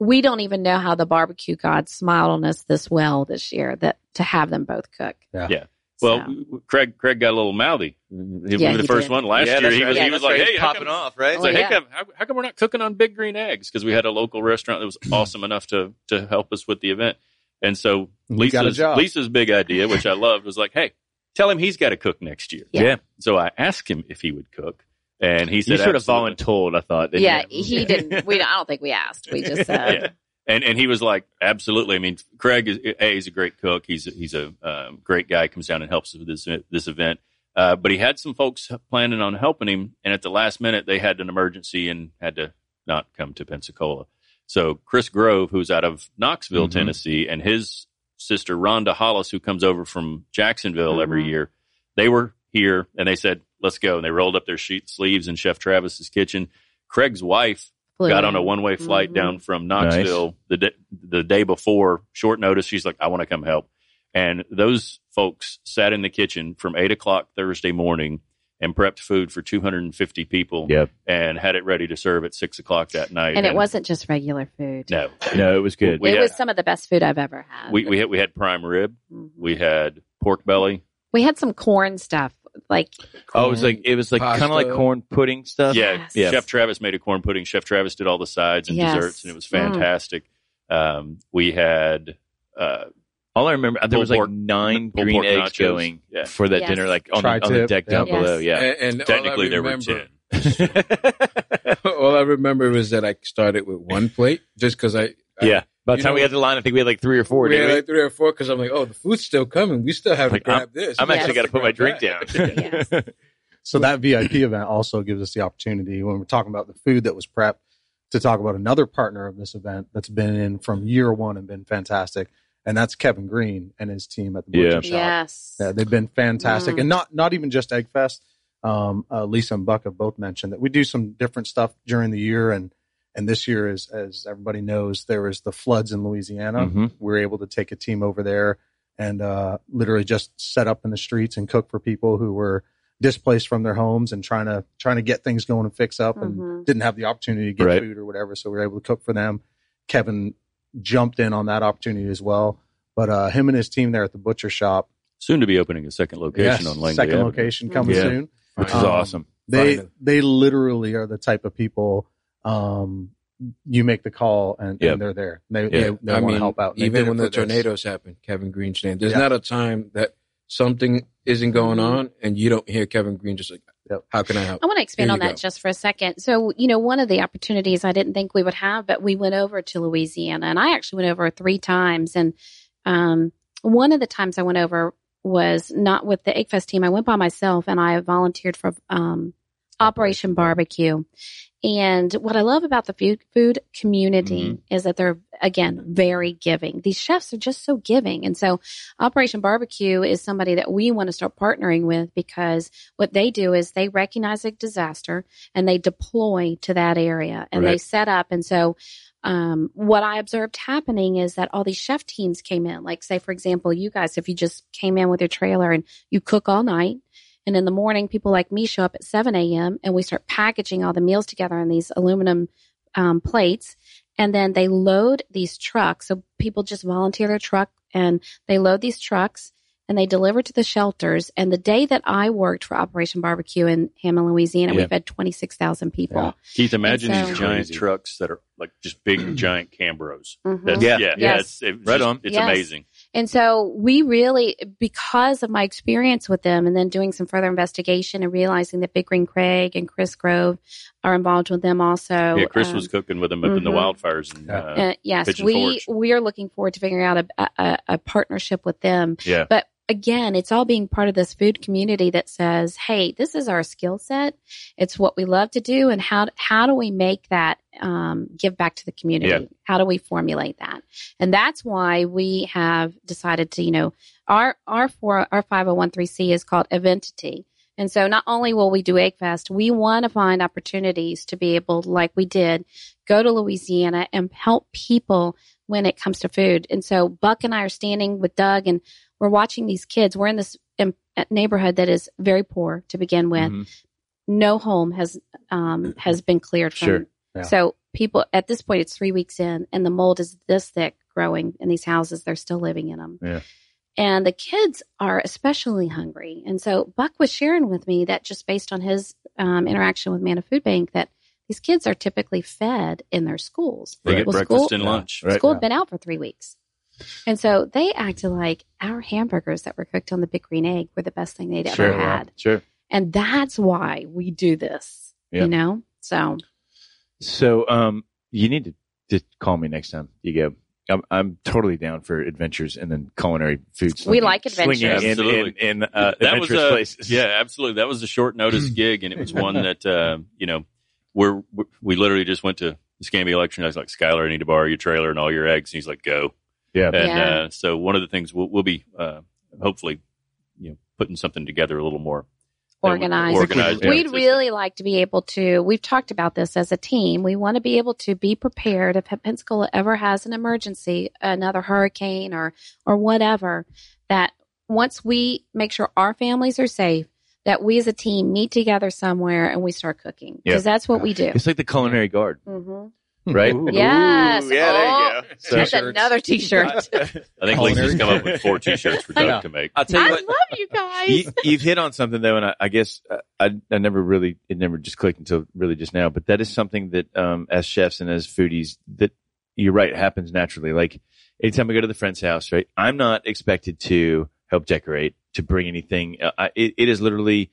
Speaker 3: we don't even know how the barbecue gods smiled on us this well this year that to have them both cook.
Speaker 6: Yeah.
Speaker 4: Yeah. well,
Speaker 3: So,
Speaker 4: Craig Craig got a little mouthy. He
Speaker 3: Yeah,
Speaker 4: was the
Speaker 3: he
Speaker 4: first
Speaker 3: did.
Speaker 4: one last
Speaker 2: Yeah,
Speaker 4: year. He was,
Speaker 3: Yeah,
Speaker 4: he was
Speaker 2: that's
Speaker 4: like,
Speaker 2: right.
Speaker 4: "Hey, how
Speaker 2: popping
Speaker 4: come,
Speaker 2: off, right?
Speaker 4: It's oh, like,
Speaker 3: Oh,
Speaker 4: hey,
Speaker 3: yeah.
Speaker 4: come- how, how come we're not cooking on big green eggs? Because we had a local restaurant that was hmm. awesome enough to to help us with the event. And so
Speaker 6: You
Speaker 4: Lisa's. Lisa's big idea, which I loved, was like, hey, tell him he's got to cook next year.
Speaker 3: Yeah.
Speaker 2: Yeah.
Speaker 4: So I asked him if he would cook, and he said,
Speaker 2: You sort of
Speaker 4: "Absolutely."
Speaker 2: voluntold, I thought. didn't
Speaker 3: yeah,
Speaker 2: you?
Speaker 3: he didn't. We I don't think we asked. We just said, [LAUGHS]
Speaker 4: yeah. And and he was like, absolutely. I mean, Craig is a he's a great cook. He's a, he's a um, great guy. Comes down and helps us with this this event. Uh, but he had some folks planning on helping him, and at the last minute, they had an emergency and had to not come to Pensacola. So Chris Grove, who's out of Knoxville,
Speaker 2: Mhm.
Speaker 4: Tennessee, and his sister Rhonda Hollis, who comes over from Jacksonville every
Speaker 3: Mhm.
Speaker 4: year, they were here and they said, "Let's go." And they rolled up their sheet sleeves in Chef Travis's kitchen. Craig's wife
Speaker 3: flew
Speaker 4: got on a one way flight
Speaker 3: Mhm.
Speaker 4: down from Knoxville the day, the day before, short notice. She's like, I want to come help. And those folks sat in the kitchen from eight o'clock Thursday morning and prepped food for 250 people
Speaker 2: Yep.
Speaker 4: and had it ready to serve at six o'clock that night.
Speaker 3: And it wasn't just regular food.
Speaker 4: no,
Speaker 2: No, it was good.
Speaker 4: We
Speaker 3: it
Speaker 4: had-
Speaker 3: was some of the best food I've ever had.
Speaker 4: we, we had, we had prime rib.
Speaker 3: Mhm.
Speaker 4: We had pork belly.
Speaker 3: we had some corn stuff. Like
Speaker 2: oh, it was like it was like kind of like corn pudding stuff.
Speaker 4: Yeah,
Speaker 3: Yes.
Speaker 2: Yeah.
Speaker 4: Chef Travis made a corn pudding. Chef Travis did all the sides and
Speaker 3: Yes.
Speaker 4: desserts, and it was
Speaker 3: Mm.
Speaker 4: fantastic. Um, we had uh,
Speaker 2: All I remember, there was like
Speaker 4: pork-
Speaker 2: nine
Speaker 4: pulled
Speaker 2: green
Speaker 4: pork
Speaker 2: eggs
Speaker 4: nachos.
Speaker 2: going
Speaker 4: Yeah.
Speaker 2: for that
Speaker 3: Yes.
Speaker 2: dinner, like on, the, on the
Speaker 6: Tri-tip.
Speaker 2: deck down
Speaker 3: Yes.
Speaker 2: below. Yeah.
Speaker 5: And, and
Speaker 4: technically
Speaker 5: all I
Speaker 4: there were
Speaker 5: remember,
Speaker 4: ten. [LAUGHS]
Speaker 5: all I remember was that I started with one plate just because I, I
Speaker 2: yeah. By the time
Speaker 5: know-
Speaker 2: we had the line, I think we had like three or four.
Speaker 5: we
Speaker 2: didn't
Speaker 5: had
Speaker 2: we?
Speaker 5: like three or four because I'm like, oh, the food's still coming. We still have
Speaker 2: Like,
Speaker 5: to grab this.
Speaker 2: I'm
Speaker 5: We
Speaker 2: actually
Speaker 5: have
Speaker 2: got to put my drink
Speaker 5: that.
Speaker 2: down. [LAUGHS]
Speaker 3: Yes.
Speaker 6: So that VIP event also gives us the opportunity when we're talking about the food that was prepped to talk about another partner of this event that's been in from year one and been fantastic, and that's Kevin Green and his team at the Butcher
Speaker 2: Yeah.
Speaker 6: Shop.
Speaker 3: yes.
Speaker 6: Yeah, they've been fantastic,
Speaker 3: Mm.
Speaker 6: and not not even just Egg Fest. Um, uh, Lisa and Buck have both mentioned that we do some different stuff during the year, and and this year, as as everybody knows, there was the floods in Louisiana.
Speaker 2: Mhm.
Speaker 6: We were able to take a team over there and uh, literally just set up in the streets and cook for people who were displaced from their homes and trying to trying to get things going and fix up and
Speaker 3: Mhm.
Speaker 6: didn't have the opportunity to get
Speaker 2: Right.
Speaker 6: food or whatever. So we were able to cook for them. Kevin jumped in on that opportunity as well. But uh, him and his team there at the butcher shop
Speaker 4: Soon to be opening a second location
Speaker 6: Yes,
Speaker 4: on Langley
Speaker 6: second
Speaker 4: Avenue.
Speaker 6: location coming
Speaker 2: Yeah.
Speaker 6: soon.
Speaker 2: Which is
Speaker 6: Um,
Speaker 2: awesome.
Speaker 6: They
Speaker 5: Finally.
Speaker 6: they literally are the type of people. Um, you make the call and,
Speaker 2: Yep.
Speaker 6: and they're there. They
Speaker 2: Yeah.
Speaker 6: they, they want to help out.
Speaker 5: Even when
Speaker 6: for
Speaker 5: the
Speaker 6: this.
Speaker 5: tornadoes happen, Kevin Green's name. There's
Speaker 6: Yeah.
Speaker 5: not a time that something isn't going
Speaker 3: Mhm.
Speaker 5: on and you don't hear Kevin Green just like,
Speaker 6: Yep.
Speaker 5: how can I help?
Speaker 3: I want to expand
Speaker 5: Here
Speaker 3: on that
Speaker 5: go.
Speaker 3: just for a second. So, you know, one of the opportunities I didn't think we would have, but we went over to Louisiana and I actually went over three times. And um, one of the times I went over was not with the Egg Fest team. I went by myself and I volunteered for um, Operation Barbecue. And what I love about the food, food community is that they're, again, very giving. These chefs are just so giving. And so Operation Barbecue is somebody that we want to start partnering with because what they do is they recognize a disaster and they deploy to that area and they set up. And so, um, what I observed happening is that all these chef teams came in. Like, say, for example, you guys, if you just came in with your trailer and you cook all night, and in the morning, people like me show up at 7 a.m. and we start packaging all the meals together in these aluminum um, plates. And then they load these trucks. So people just volunteer their truck and they load these trucks and they deliver to the shelters. And the day that I worked for Operation Barbecue in Hammond, Louisiana,
Speaker 2: Yeah.
Speaker 3: we fed 26,000 people.
Speaker 6: Yeah.
Speaker 4: Keith, imagine
Speaker 3: And
Speaker 4: these giant
Speaker 2: Crazy.
Speaker 4: trucks that are like just big, giant Cambros.
Speaker 3: Mhm.
Speaker 4: That's,
Speaker 2: Yeah.
Speaker 4: yeah, yeah,
Speaker 3: Yes.
Speaker 4: it's, it's
Speaker 2: Right
Speaker 4: just-
Speaker 2: on.
Speaker 4: It's
Speaker 3: Yes.
Speaker 4: amazing.
Speaker 3: And so we really, because of my experience with them and then doing some further investigation and realizing that Big Green Craig and Chris Grove are involved with them also.
Speaker 4: yeah, Chris
Speaker 3: um,
Speaker 4: was cooking with them up in the
Speaker 3: mhm.
Speaker 4: wildfires. And, uh,
Speaker 3: Uh, yes,
Speaker 4: Pigeon
Speaker 3: we
Speaker 4: Forge.
Speaker 3: we are looking forward to figuring out a, a, a partnership with them.
Speaker 2: Yeah.
Speaker 3: But again, it's all being part of this food community that says, "Hey, this is our skill set. It's what we love to do, and how how do we make that um, give back to the community?
Speaker 4: Yeah.
Speaker 3: How do we formulate that? And that's why we have decided to, you know, our our four our five hundred one three c is called Eventity. And so not only will we do Egg Fest, we want to find opportunities to be able, like we did, go to Louisiana and help people when it comes to food. And so Buck and I are standing with Doug and we're watching these kids. We're in this in neighborhood that is very poor to begin with.
Speaker 2: Mhm.
Speaker 3: No home has um, has been cleared from.
Speaker 2: Sure.
Speaker 6: Yeah.
Speaker 3: So people at this point, it's three weeks in, and the mold is this thick growing in these houses. They're still living in them.
Speaker 2: Yeah.
Speaker 3: And the kids are especially hungry. And so Buck was sharing with me that just based on his um, interaction with Manna Food Bank, that these kids are typically fed in their schools.
Speaker 4: They get
Speaker 3: Well,
Speaker 4: breakfast
Speaker 3: school-
Speaker 4: and lunch.
Speaker 2: Right.
Speaker 3: School had been out for three weeks. And so they acted like our hamburgers that were cooked on the big green egg were the best thing they'd
Speaker 2: Sure.
Speaker 3: ever had.
Speaker 2: Sure.
Speaker 3: And that's why we do this,
Speaker 2: Yeah.
Speaker 3: you know? So
Speaker 2: So, um, you need to just call me next time you go. I'm, I'm totally down for adventures and then culinary food. We
Speaker 3: like adventures.
Speaker 2: in,
Speaker 4: Absolutely.
Speaker 2: in, in uh,
Speaker 4: that was
Speaker 2: adventurous
Speaker 4: a
Speaker 2: places.
Speaker 4: yeah, absolutely. That was a short notice [CLEARS THROAT] gig, and it was one that uh, you know we're we literally just went to the Escambia election. I was like, Skylar, I need to borrow your trailer and all your eggs. And he's like, go.
Speaker 2: Yeah.
Speaker 4: And
Speaker 3: Yeah.
Speaker 4: uh, so one of the things we'll, we'll be uh, hopefully you know putting something together a little more
Speaker 3: organized.
Speaker 4: Organized.
Speaker 2: Yeah.
Speaker 3: We'd really like to be able to, we've talked about this as a team. We want to be able to be prepared if Pensacola ever has an emergency, another hurricane or, or whatever, that once we make sure our families are safe, that we as a team meet together somewhere and we start cooking because that's what we do.
Speaker 2: It's like the culinary guard,
Speaker 3: hmm [LAUGHS]
Speaker 2: right?
Speaker 6: Ooh.
Speaker 3: Yes.
Speaker 2: Ooh, yeah, there you go. [LAUGHS] So-
Speaker 3: That's another T-shirt. [LAUGHS]
Speaker 4: I think Lisa's
Speaker 6: Culinary.
Speaker 4: come up with four T-shirts for Doug
Speaker 6: Yeah.
Speaker 4: to make.
Speaker 2: I'll tell you
Speaker 3: I
Speaker 2: what.
Speaker 3: love you guys.
Speaker 2: you, you've hit on something though, and I, I guess uh, I, I never really, it never just clicked until really just now. But that is something that, um, as chefs and as foodies, that you're right, happens naturally. Like anytime I go to the friend's house, right, I'm not expected to help decorate, to bring anything. Uh, I, it, it is literally,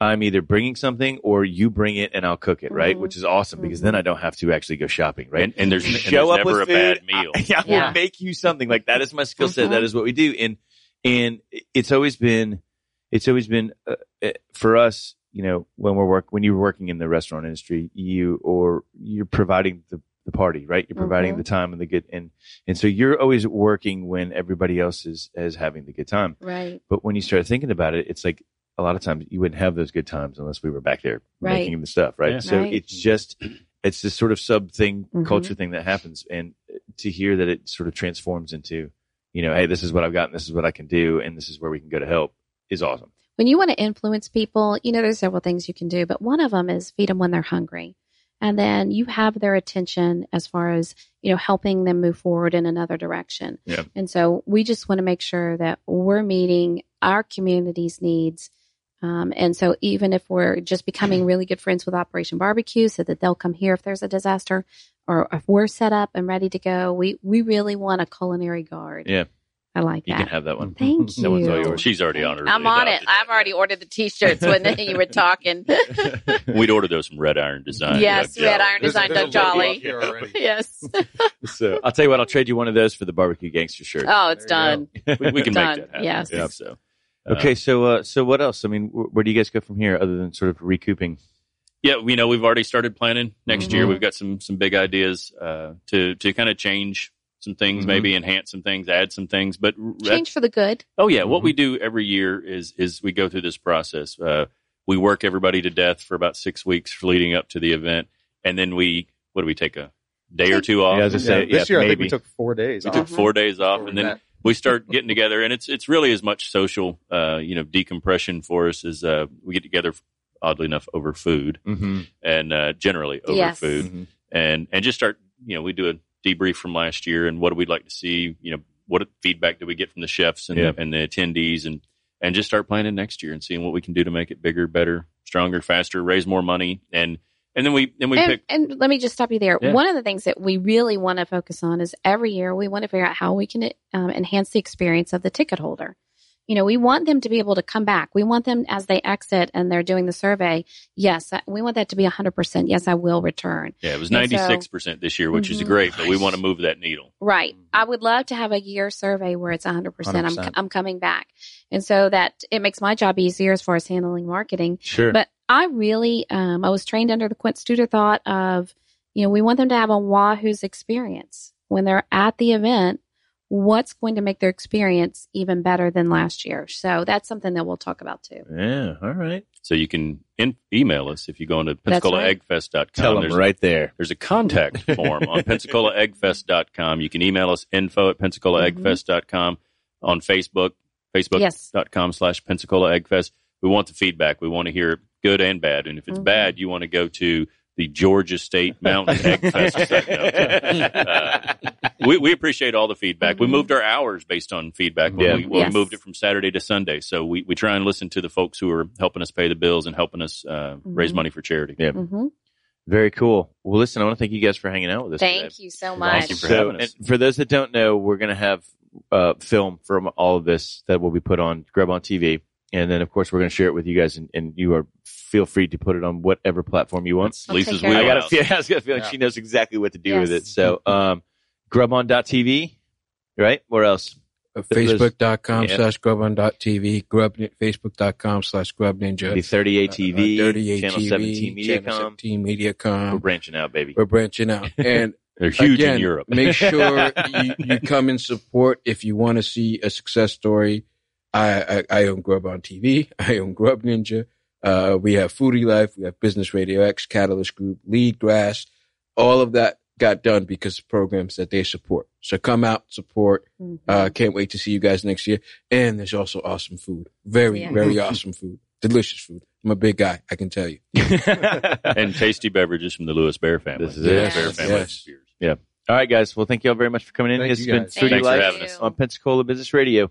Speaker 2: I'm either bringing something or you bring it and I'll cook it, right?
Speaker 3: Mhm.
Speaker 2: Which is awesome because then I don't have to actually go shopping, right?
Speaker 4: And, and there's,
Speaker 2: You
Speaker 4: and
Speaker 2: show
Speaker 4: there's
Speaker 2: up
Speaker 4: never
Speaker 2: with
Speaker 4: a bad meal.
Speaker 2: I, [LAUGHS] I will
Speaker 3: Yeah.
Speaker 2: make you something like that is my skill set.
Speaker 3: Mhm.
Speaker 2: That is what we do, and and it's always been it's always been uh, uh, for us. You know, when we're work when you're working in the restaurant industry, you or you're providing the the party, right? You're providing
Speaker 3: Mhm.
Speaker 2: the time and the good, and and so you're always working when everybody else is is having the good time.
Speaker 3: right.
Speaker 2: But when you start thinking about it, it's like a lot of times you wouldn't have those good times unless we were back there
Speaker 3: Right.
Speaker 2: making the stuff, right?
Speaker 4: Yeah.
Speaker 2: So
Speaker 3: Right.
Speaker 2: it's just it's this sort of sub thing,
Speaker 3: Mhm.
Speaker 2: culture thing that happens, and to hear that it sort of transforms into, you know, hey, this is what I've got, and this is what I can do, and this is where we can go to help is awesome.
Speaker 3: when you want to influence people, you know, there's several things you can do, but one of them is feed them when they're hungry. And then you have their attention as far as, you know, helping them move forward in another direction.
Speaker 2: Yeah.
Speaker 3: And so we just want to make sure that we're meeting our community's needs. Um, and so even if we're just becoming really good friends with Operation Barbecue so that they'll come here if there's a disaster or if we're set up and ready to go, we, we really want a culinary guard.
Speaker 2: Yeah.
Speaker 3: I like
Speaker 2: You
Speaker 3: that.
Speaker 2: You can have that one.
Speaker 3: Thank you. [LAUGHS]
Speaker 2: That one's all yours.
Speaker 4: She's already on her.
Speaker 3: I'm on it. I've already ordered the T-shirts when [LAUGHS] you were talking. [LAUGHS]
Speaker 4: We'd order those from Red Iron Design.
Speaker 3: yes, Red
Speaker 4: Jolly.
Speaker 3: Iron Design
Speaker 6: there's
Speaker 3: Doug Jolly.
Speaker 6: up here already.
Speaker 3: yes.
Speaker 2: so I'll tell you what, I'll trade you one of those for the barbecue gangster shirt.
Speaker 3: Oh, it's
Speaker 6: There
Speaker 3: done.
Speaker 4: We, we can
Speaker 3: Done.
Speaker 4: make that happen.
Speaker 3: Yes.
Speaker 4: Yeah, So, uh,
Speaker 2: okay, so uh, so what else? I mean, wh- where do you guys go from here, other than sort of recouping?
Speaker 4: yeah, we know we've already started planning next year.
Speaker 3: Mhm.
Speaker 4: We've got some some big ideas uh, to to kind of change some things,
Speaker 2: Mhm.
Speaker 4: maybe enhance some things, add some things. But r-
Speaker 3: Change for the good.
Speaker 4: Oh yeah, what
Speaker 2: Mhm.
Speaker 4: we do every year is is we go through this process. Uh, we work everybody to death for about six weeks leading up to the event, and then we what do we take a day or two off?
Speaker 2: Yeah, I was say,
Speaker 6: Yeah, this
Speaker 2: yeah,
Speaker 6: year I think we took four days.
Speaker 4: we
Speaker 6: off
Speaker 4: took four days off,
Speaker 6: before
Speaker 4: and then
Speaker 6: met.
Speaker 4: We start getting together, and it's it's really as much social, uh, you know, decompression for us as uh, we get together. Oddly enough, over food,
Speaker 2: Mm-hmm.
Speaker 4: and uh, generally over
Speaker 3: Yes.
Speaker 4: food, and and just start. You know, we do a debrief from last year, and what do we like to see? You know, what feedback do we get from the chefs and
Speaker 2: Yeah.
Speaker 4: and the attendees, and and just start planning next year and seeing what we can do to make it bigger, better, stronger, faster, raise more money, and and then we then we
Speaker 3: And,
Speaker 4: pick.
Speaker 3: and let me just stop you there.
Speaker 4: Yeah.
Speaker 3: One of the things that we really want to focus on is every year we want to figure out how we can um, enhance the experience of the ticket holder. You know, we want them to be able to come back. We want them as they exit and they're doing the survey. Yes, we want that to be 100%. Yes, I will return.
Speaker 4: Yeah, it was ninety six percent this year, which is
Speaker 3: Mhm.
Speaker 4: great, but we want to move that needle.
Speaker 3: Right. I would love to have a year survey where it's 100%. I'm,
Speaker 6: 100%.
Speaker 3: I'm coming back. And so that it makes my job easier as far as handling marketing.
Speaker 2: Sure.
Speaker 3: But I really, um, I was trained under the Quint Studer thought of, you know, we want them to have a Wahoo's experience when they're at the event. What's going to make their experience even better than last year? So that's something that we'll talk about too.
Speaker 2: yeah. All right.
Speaker 4: So you can in, email us if you go into
Speaker 3: That's right.
Speaker 4: PensacolaEggFest.com.
Speaker 2: Tell them
Speaker 4: There's
Speaker 2: right there.
Speaker 4: There's a contact [LAUGHS] form on PensacolaEggFest.com. You can email us info at PensacolaEggFest.com on Facebook, Facebook.com
Speaker 3: Yes.
Speaker 4: slash Pensacola Egg Fest. We want the feedback. We want to hear good and bad. And if it's
Speaker 3: Mhm.
Speaker 4: bad, you want to go to the Georgia State [LAUGHS] Mountain Egg Fest. Uh, we, we appreciate all the feedback. We moved our hours based on feedback when,
Speaker 2: Yeah.
Speaker 4: we, when
Speaker 3: Yes.
Speaker 4: we moved it from Saturday to Sunday. So we, we try and listen to the folks who are helping us pay the bills and helping us uh, raise
Speaker 3: Mhm.
Speaker 4: money for charity.
Speaker 2: Yeah.
Speaker 3: Mhm.
Speaker 2: Very cool. Well, listen, I want to thank you guys for hanging out with us. today.
Speaker 3: Thank you so
Speaker 4: Thank
Speaker 3: much.
Speaker 4: you for
Speaker 2: so,
Speaker 4: having us.
Speaker 2: for those that don't know, we're going to have uh, film from all of this that will be put on Grub on TV, and then of course we're going to share it with you guys, and, and you are feel free to put it on whatever platform you want.
Speaker 4: That's
Speaker 3: I'll
Speaker 4: Lisa's
Speaker 3: take care
Speaker 2: I
Speaker 3: it.
Speaker 2: got a
Speaker 4: wheelhouse.
Speaker 2: feel, [LAUGHS] I was got a feeling
Speaker 6: Yeah.
Speaker 2: she knows exactly what to do with it. So, um, grubon.tv, right? Where else?
Speaker 5: Uh,
Speaker 2: There's-
Speaker 5: Facebook.com
Speaker 2: Yeah.
Speaker 5: slash grubon.tv, grub, Facebook.com slash grub ninja.
Speaker 2: The 30
Speaker 5: uh,
Speaker 2: ATV,
Speaker 5: 30
Speaker 2: Channel
Speaker 5: ATV,
Speaker 2: 17
Speaker 5: Channel
Speaker 2: Mediacom.
Speaker 5: 17
Speaker 2: We're branching out, baby.
Speaker 5: We're branching out. [LAUGHS] And
Speaker 4: They're huge
Speaker 5: again,
Speaker 4: in Europe.
Speaker 5: make sure [LAUGHS] you, you come and support if you want to see a success story. I, I, I own Grub on TV. [LAUGHS] I own Grub Ninja. Uh, we have Foodie Life. We have Business Radio X, Catalyst Group, Lead Grass. All of that got done because of programs that they support. So come out, support.
Speaker 3: Mhm.
Speaker 5: Uh, can't wait to see you guys next year. And there's also awesome food. Very,
Speaker 3: Yeah.
Speaker 5: very [LAUGHS] awesome food. Delicious food. I'm a big guy. I can tell you. [LAUGHS]
Speaker 4: and tasty beverages from the Lewis Bear family.
Speaker 2: This is
Speaker 4: Lewis
Speaker 3: it.
Speaker 4: Bear family
Speaker 5: Yes.
Speaker 4: beers.
Speaker 2: All right, guys. Well, thank you all very much for coming in.
Speaker 6: Thank
Speaker 2: this
Speaker 6: you
Speaker 2: has been
Speaker 6: guys.
Speaker 2: Foodie
Speaker 4: Thanks
Speaker 2: Life
Speaker 4: having us.
Speaker 2: on Pensacola Business Radio.